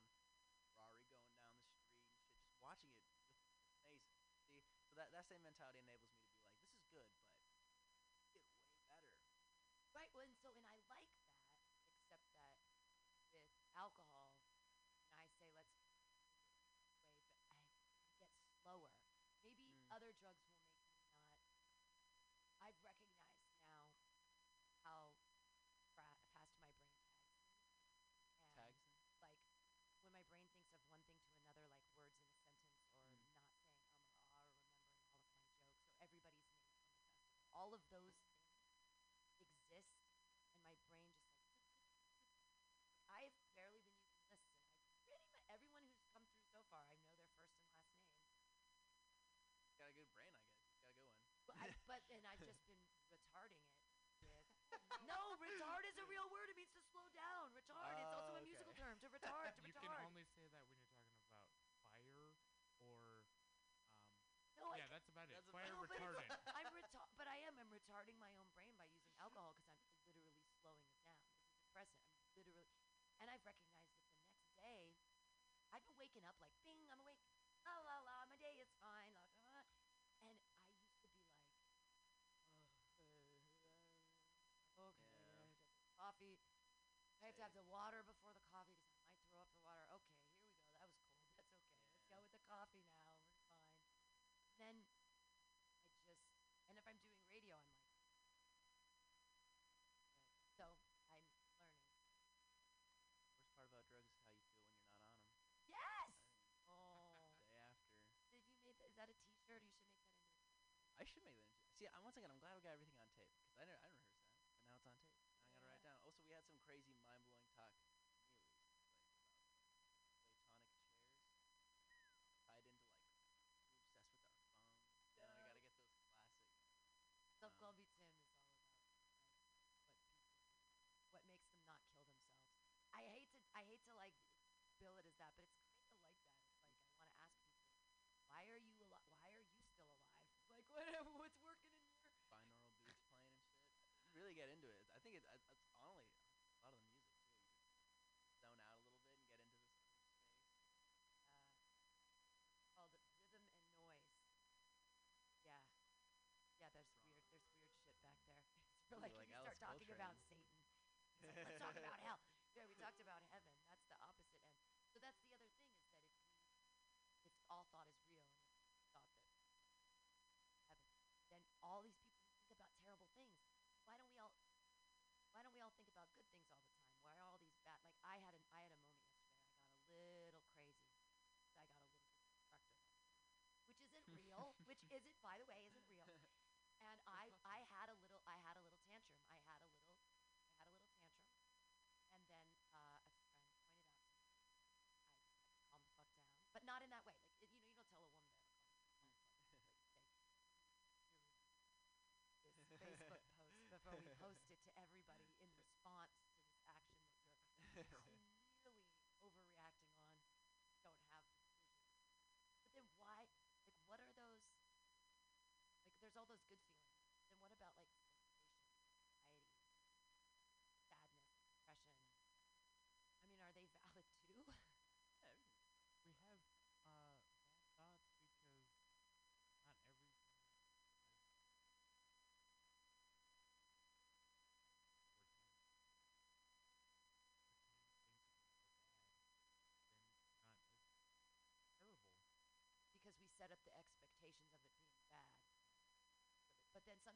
Rari going down the street and shit. Just watching it, it's amazing. See, so that that same mentality enables me to be like, this is good, but get way better. Right. Well, and so and I like that, except that with alcohol, and I say let's way, but I, I get slower. Maybe Mm. other drugs will make me not. I've recognized now how fra- fast my brain tags. And Tags. like when my brain thinks of one thing to another, like words in a sentence, or Mm. not saying um or ah, or remembering all of my jokes, or everybody's name from the festival. All of those things exist, and my brain just like. I've barely been using lists, and I pretty much everyone who's come through so far. I know their first and last name. Got a good brain, I guess. He's got a good one. But, and I've just been retarding it. no, retard is a real word. It means to slow down. Retard. it's also a musical term. To retard. To you retard. can only say that when you're talking about fire or. Um, no, yeah, that's about it. That's fire no, retardant. I'm retar- but I am. I'm retarding my own brain by using alcohol because I'm literally slowing it down. It's a depressant. I'm literally, and I've recognized that the next day, I've been waking up like, bing, I'm awake. Have to have the water before the coffee because I might throw up the water. Okay, here we go. That was cold. That's okay. Let's go with the coffee now. We're fine. Then I just, and if I'm doing radio, I'm like, right. so I'm learning. Worst part about drugs is how you feel when you're not on them. Yes. I Oh. day after. Did you make that? Is that a T-shirt? You should make that into a T-shirt. I should make that. Into, see, I, once again, I'm glad we got everything on tape because I never, I never rehearsed that, but now it's on tape. Now I gotta write it Yeah. down. Also, we had some crazy, mind-blowing talk, to me at least, like about platonic chairs tied into like we're obsessed with our phones. Know, you gotta get those classic. So Um, Colby Tim is all about like what people, what makes them not kill themselves. I hate to, I hate to like bill it as that, but it's kind of like that. It's like I want to ask people, why are you alive? Why are you still alive? Like whatever, what's working in your binaural beats playing and shit. Really get into. I it, it's only a lot of the music too. You just zone out a little bit and get into this other space. uh, called rhythm and noise. Yeah, yeah. There's weird, there's weird shit back there. It's for Ooh, like, like if you Alice start talking about Coltrane. Satan. It's like, let's talk about hell. Yeah, we talked about heaven. That's the opposite end. So that's the other thing is that if we, if all thought is real and if thought that heaven, then all these people think about terrible things. Why don't we all? Why don't we all think about good things all the time? Why are all these bad? Like I had an I had a moment yesterday. I got a little crazy. I got a little destructive, which isn't real. which isn't, by the way, isn't real. And I I had a little I had a little tantrum. I had a little I had a little tantrum, and then uh, a friend pointed out to me. I just had to calm the fuck down, but not in that way. Like it, you know, you don't tell a woman to calm the fuck down. Like, you say, "You're this Facebook post before we post it to everybody in response to this action that you're clearly overreacting on. Don't have vision. But then why? Like, what are those? Like, there's all those good some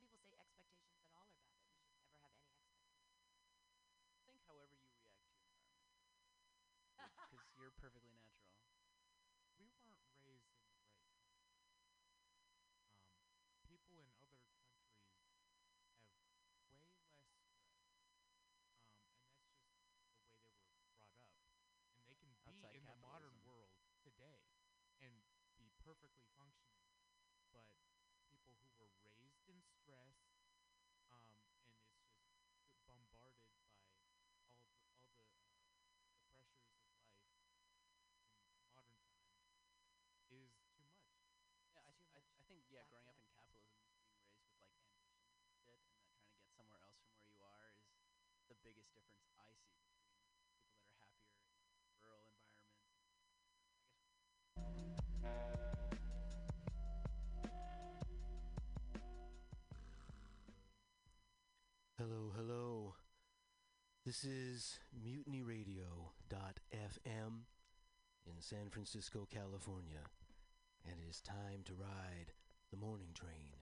This is MutinyRadio.fm in San Francisco, California, and it is time to ride the morning train.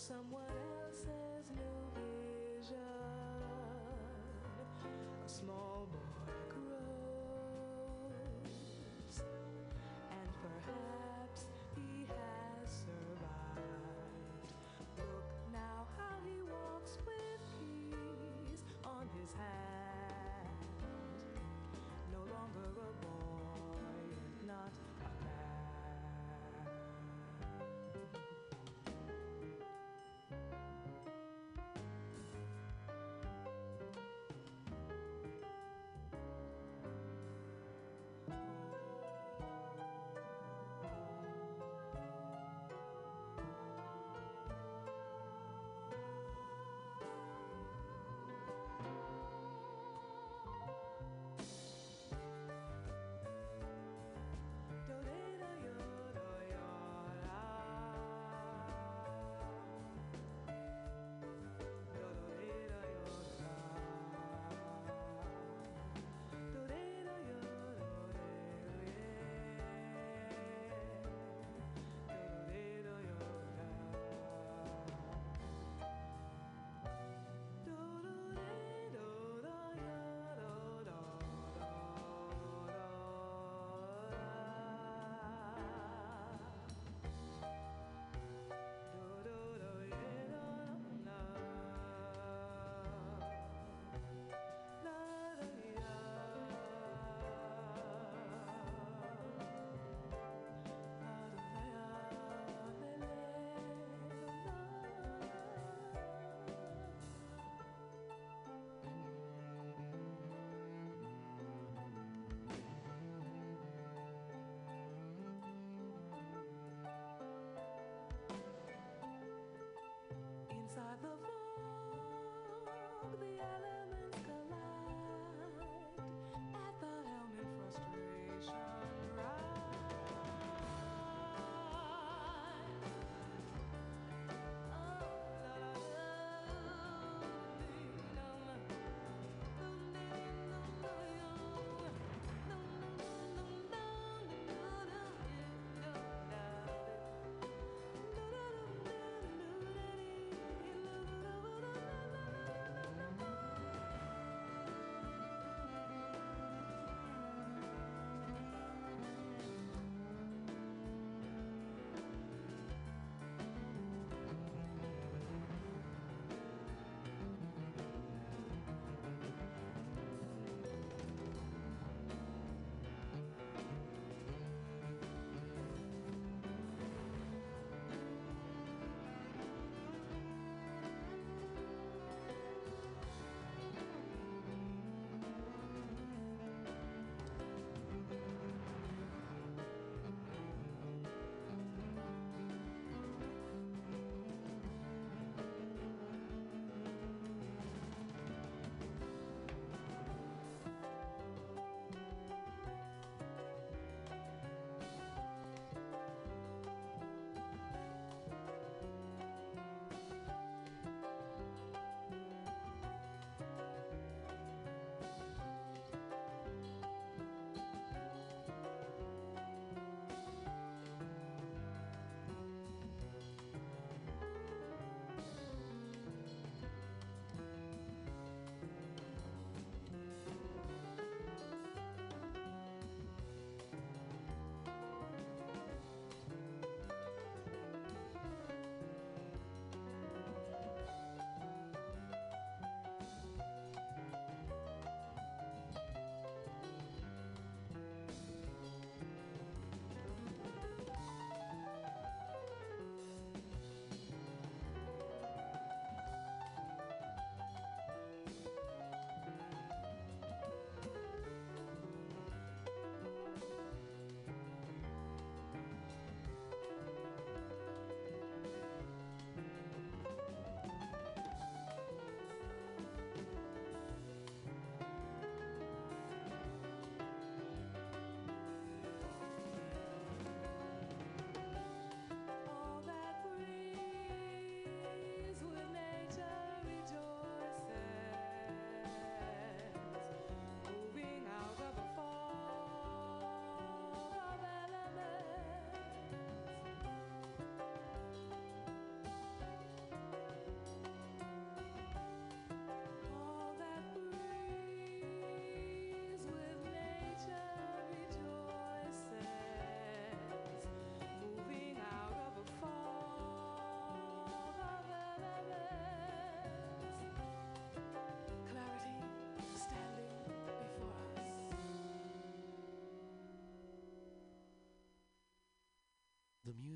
Someone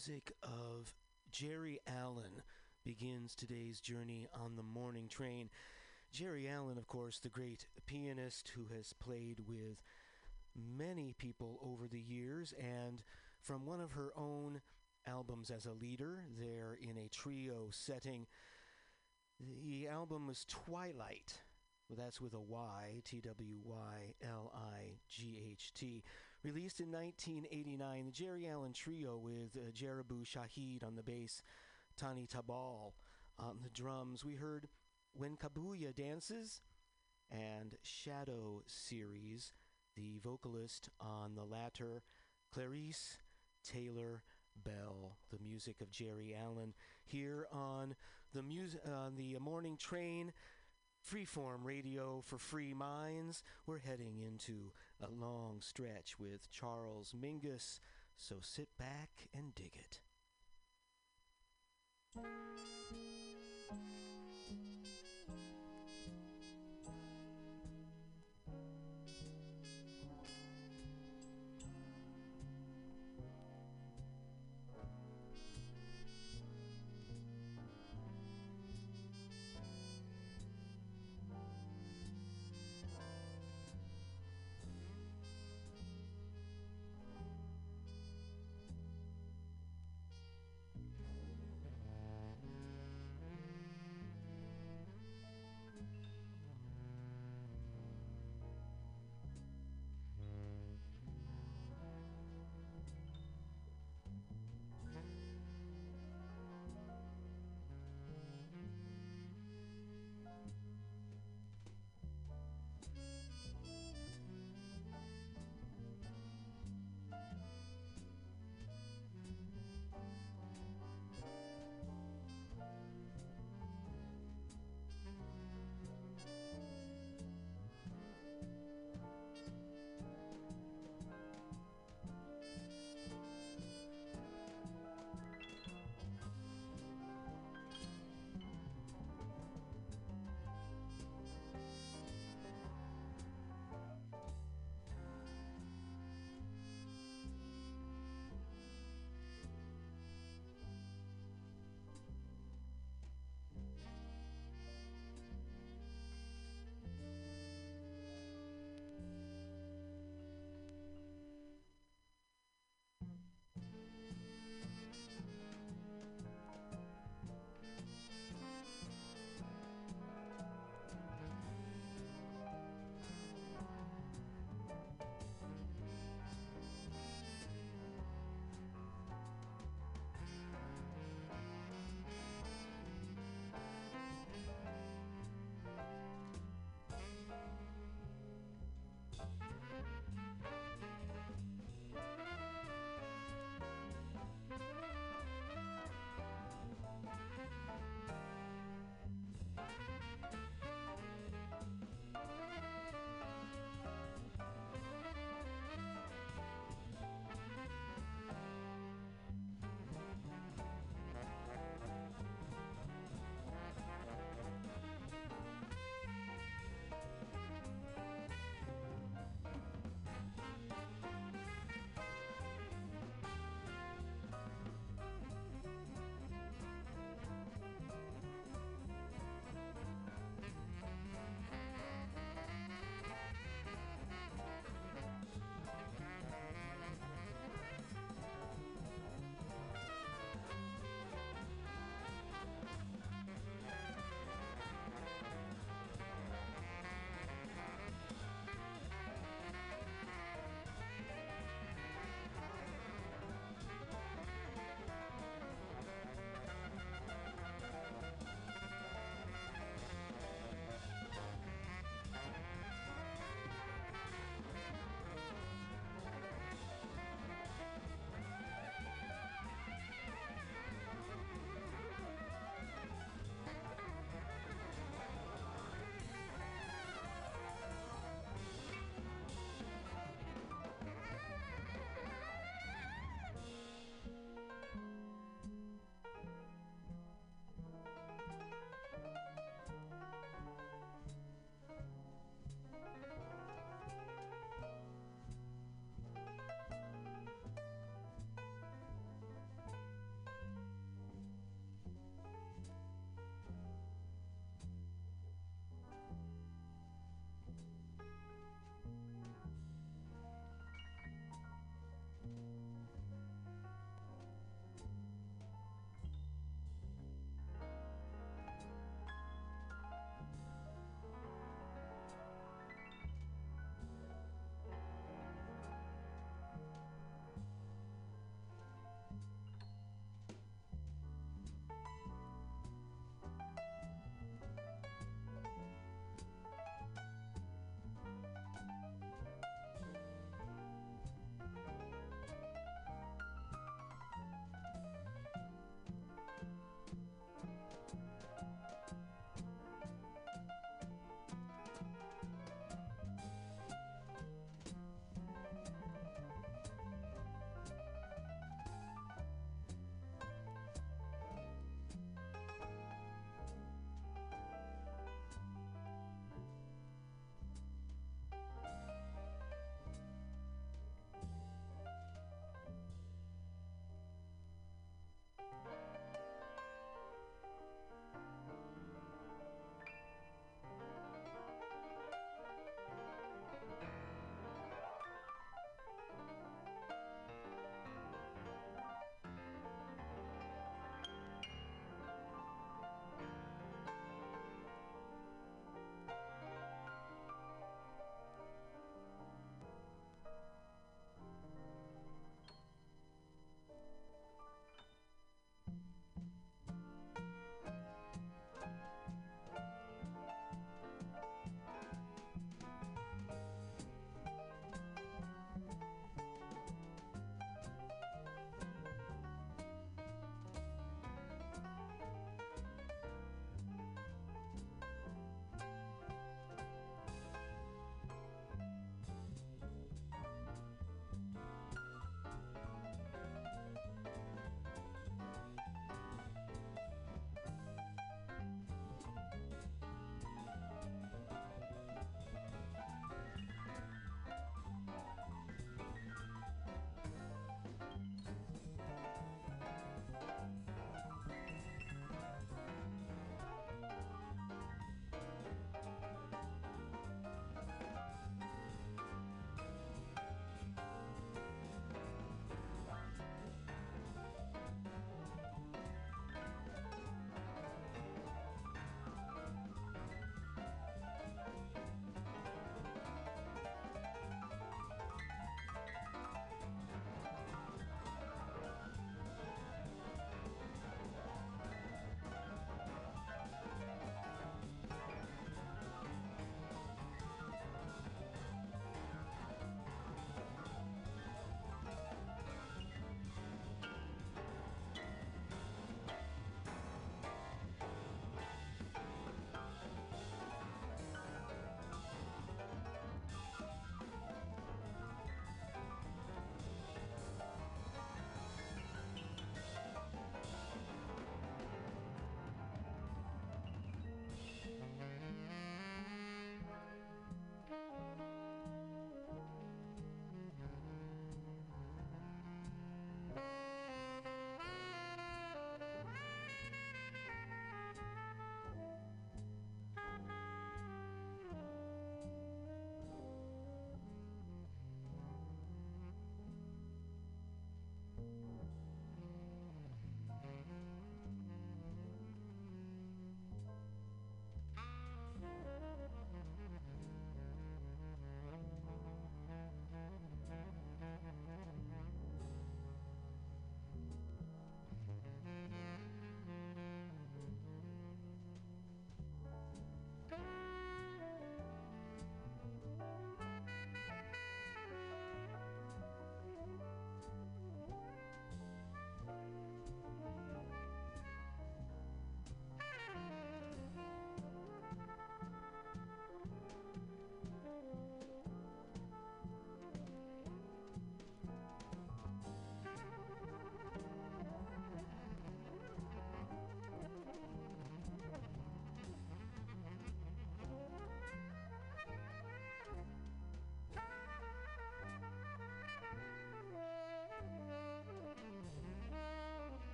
music of Geri Allen begins today's journey on the morning train. Geri Allen, of course, the great pianist who has played with many people over the years, and from one of her own albums as a leader, there in a trio setting. The album was Twylight. Well, that's with a Y, T W Y L I G H T. Released in 1989, the Geri Allen Trio with uh, Jaribu Shahid on the bass, Tani Tabbal on the drums. We heard When Kabuya Dances and Shadow Series, the vocalist on the latter, Clarice Taylor Bell, the music of Geri Allen, here on the music on the morning train. Freeform radio for free minds. We're heading into a long stretch with Charles Mingus, so sit back and dig it.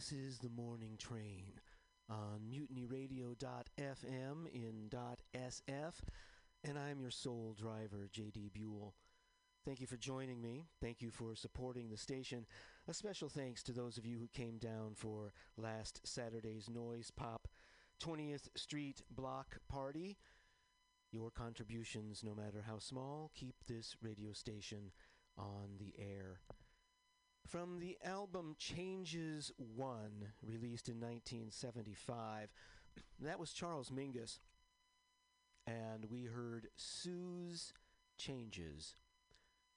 This is the morning train on mutinyradio.fm in .sf, and I'm your sole driver, JD Buell. Thank you for joining me. Thank you for supporting the station. A special thanks to those of you who came down for last Saturday's Noise Pop 20th Street Block Party. Your contributions, no matter how small, keep this radio station on the air. From the album Changes One, released in 1975, that was Charles Mingus. And we heard Sue's Changes.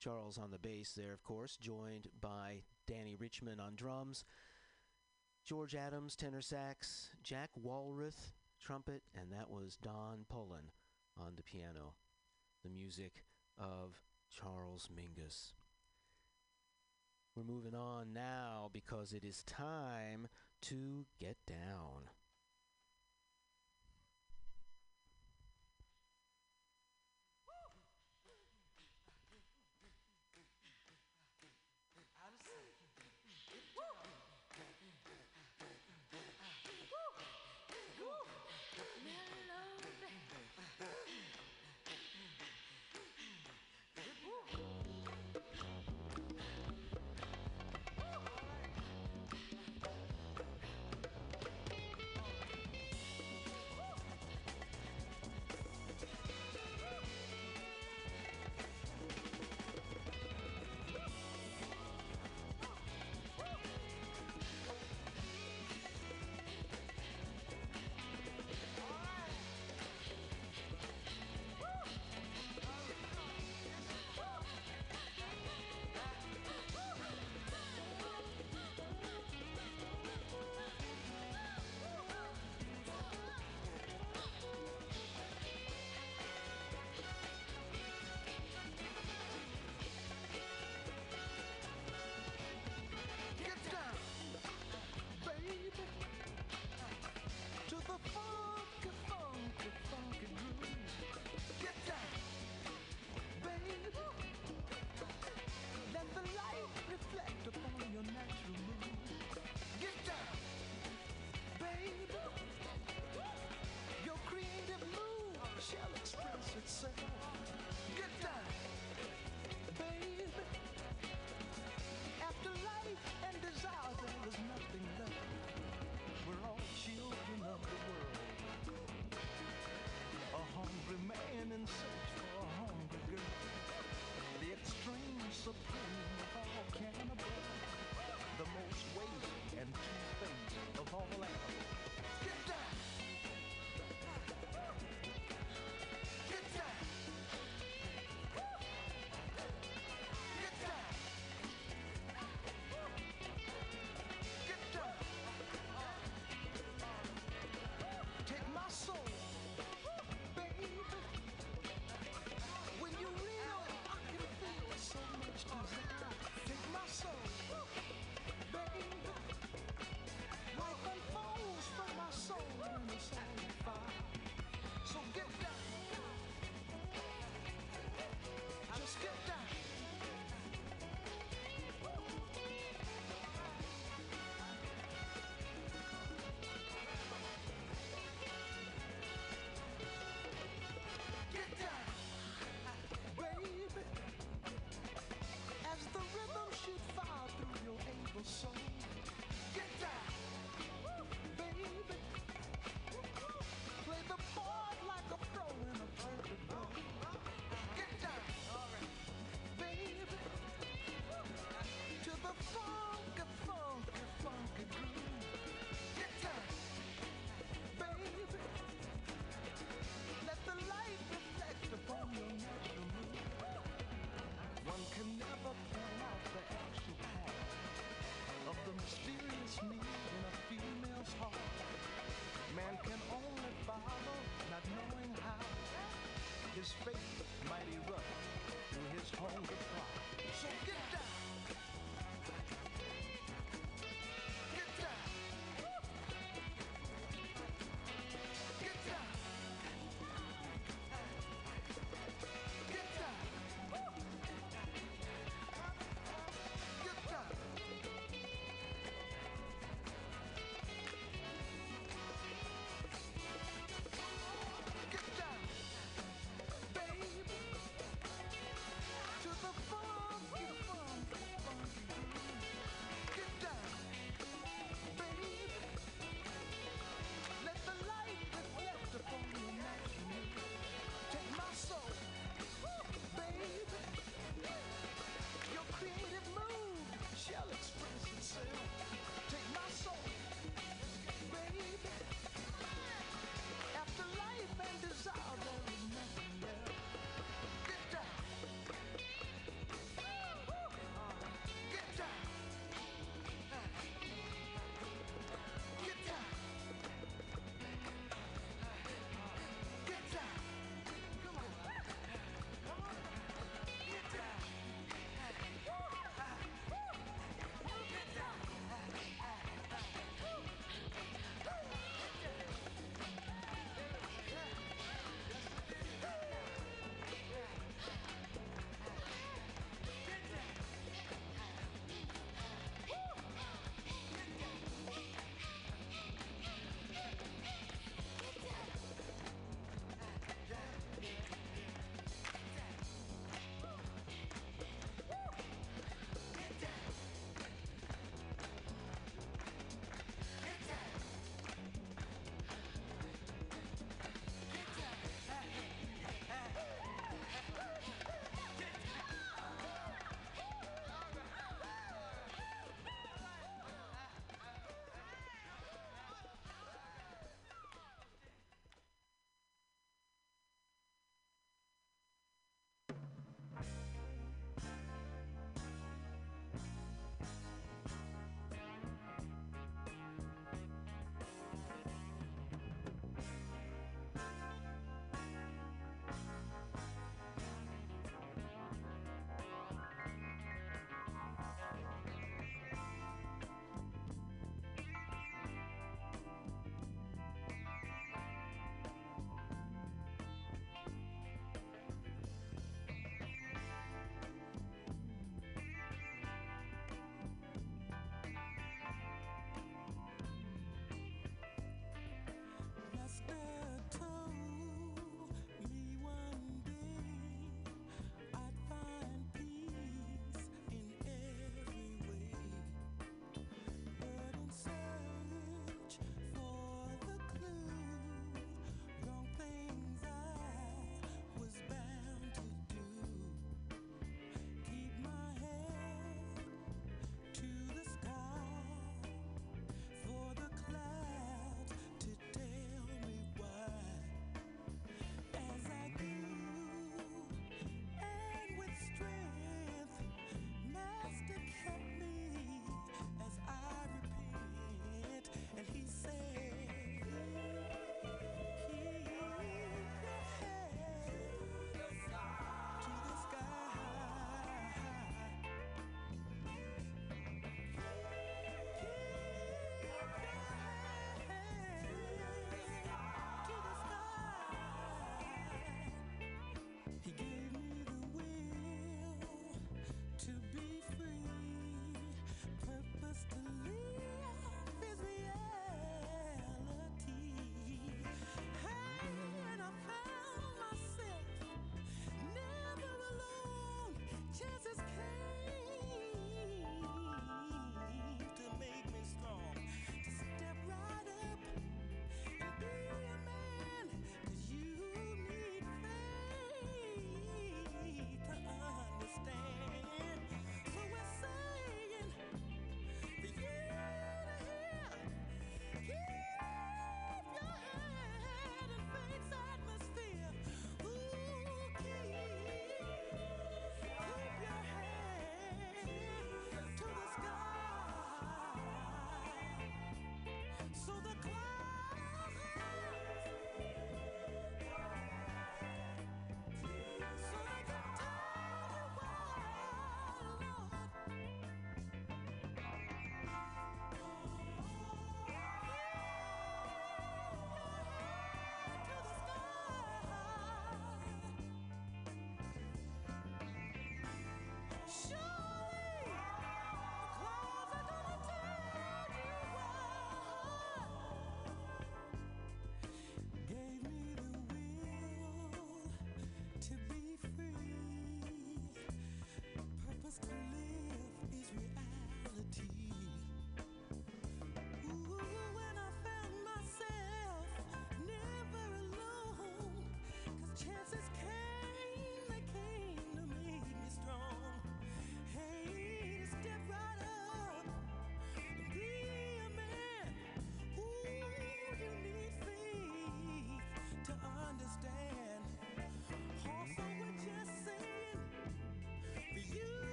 Charles on the bass there, of course, joined by Dannie Richmond on drums, George Adams, tenor sax, Jack Walrath, trumpet, and that was Don Pullen on the piano. The music of Charles Mingus. We're moving on now because it is time to get down.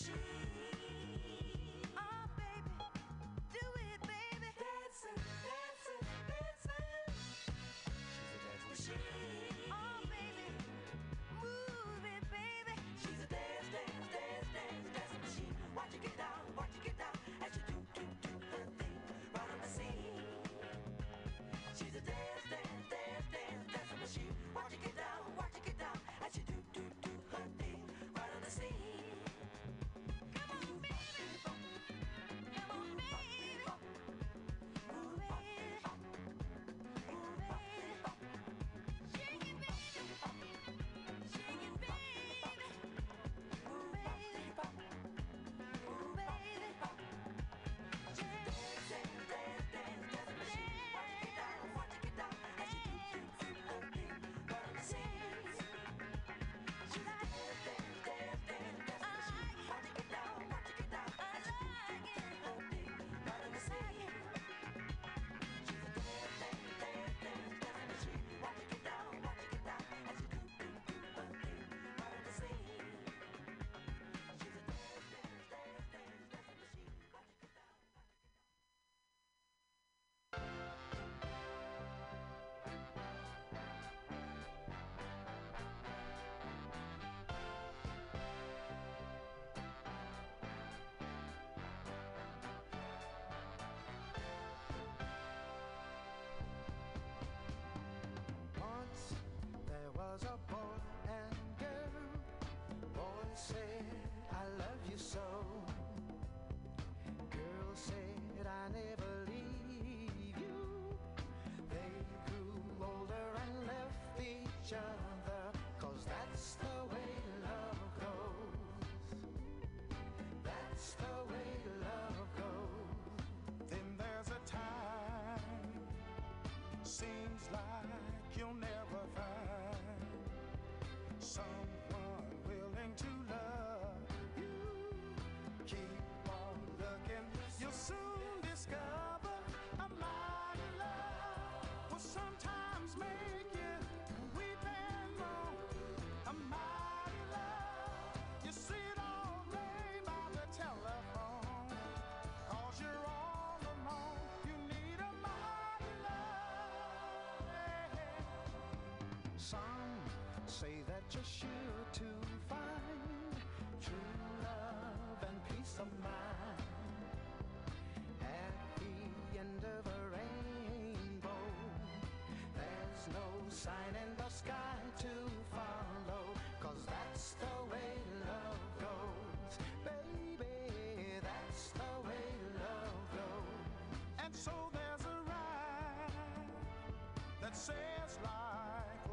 shoes. said I love you so. Girl said I never leave you. They grew older and left each other, cause that's the way love goes. That's the way love goes. Then there's a time, seems like you'll never. Some say that you're sure to find true love and peace of mind at the end of a rainbow. There's no sign in the sky to follow, cause that's the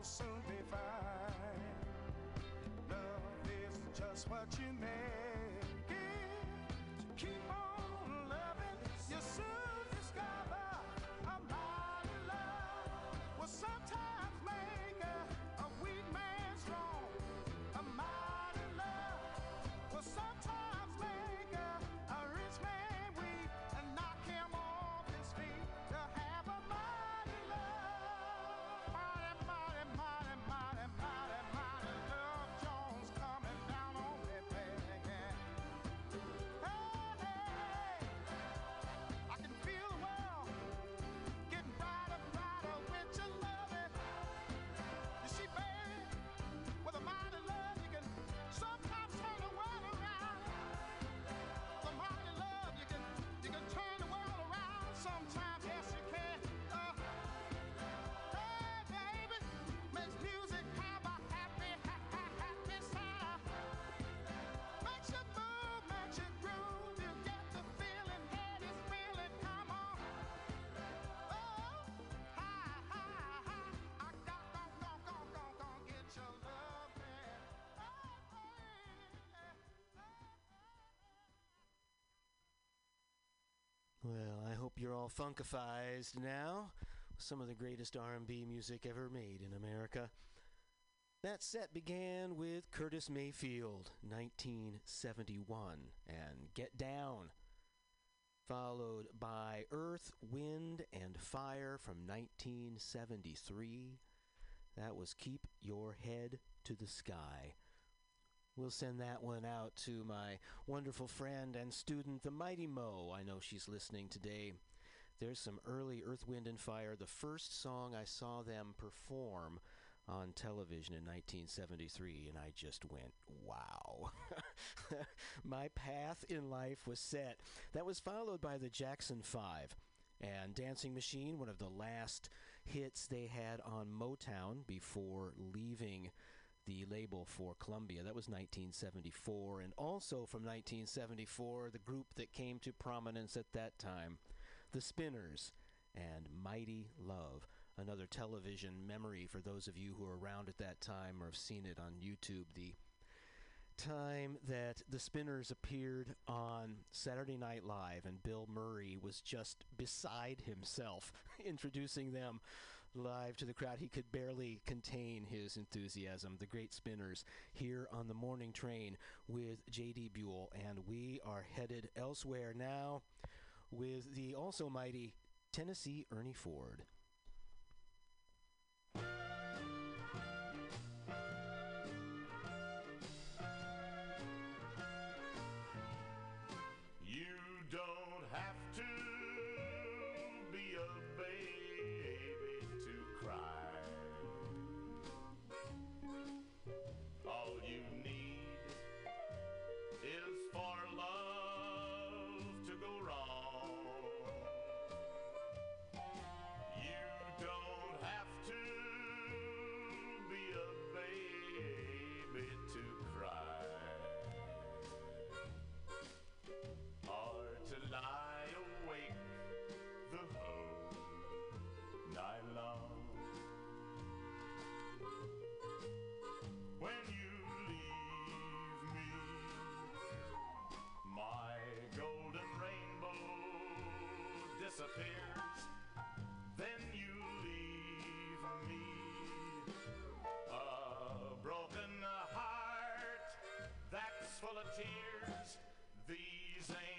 soon be fine. Love is just what you make. All funkified now. Some of the greatest R&B music ever made in America. That set began with Curtis Mayfield, 1971, and Get Down, followed by Earth, Wind, and Fire from 1973. That was Keep Your Head to the Sky. We'll send that one out to my wonderful friend and student, the Mighty Mo. I know she's listening today. There's some early Earth, Wind, and Fire. The first song I saw them perform on television in 1973, and I just went, wow. My path in life was set. That was followed by the Jackson 5 and Dancing Machine, one of the last hits they had on Motown before leaving the label for Columbia. That was 1974. And also from 1974, the group that came to prominence at that time, The Spinners and Mighty Love another television memory for those of you who were around at that time or have seen it on YouTube. The time that the Spinners appeared on Saturday Night Live and Bill Murray was just beside himself introducing them live to the crowd. He could barely contain his enthusiasm. The great Spinners here on the morning train with J.D. Buell, and we are headed elsewhere now with the also mighty Tennessee Ernie Ford. Full of tears. These ain't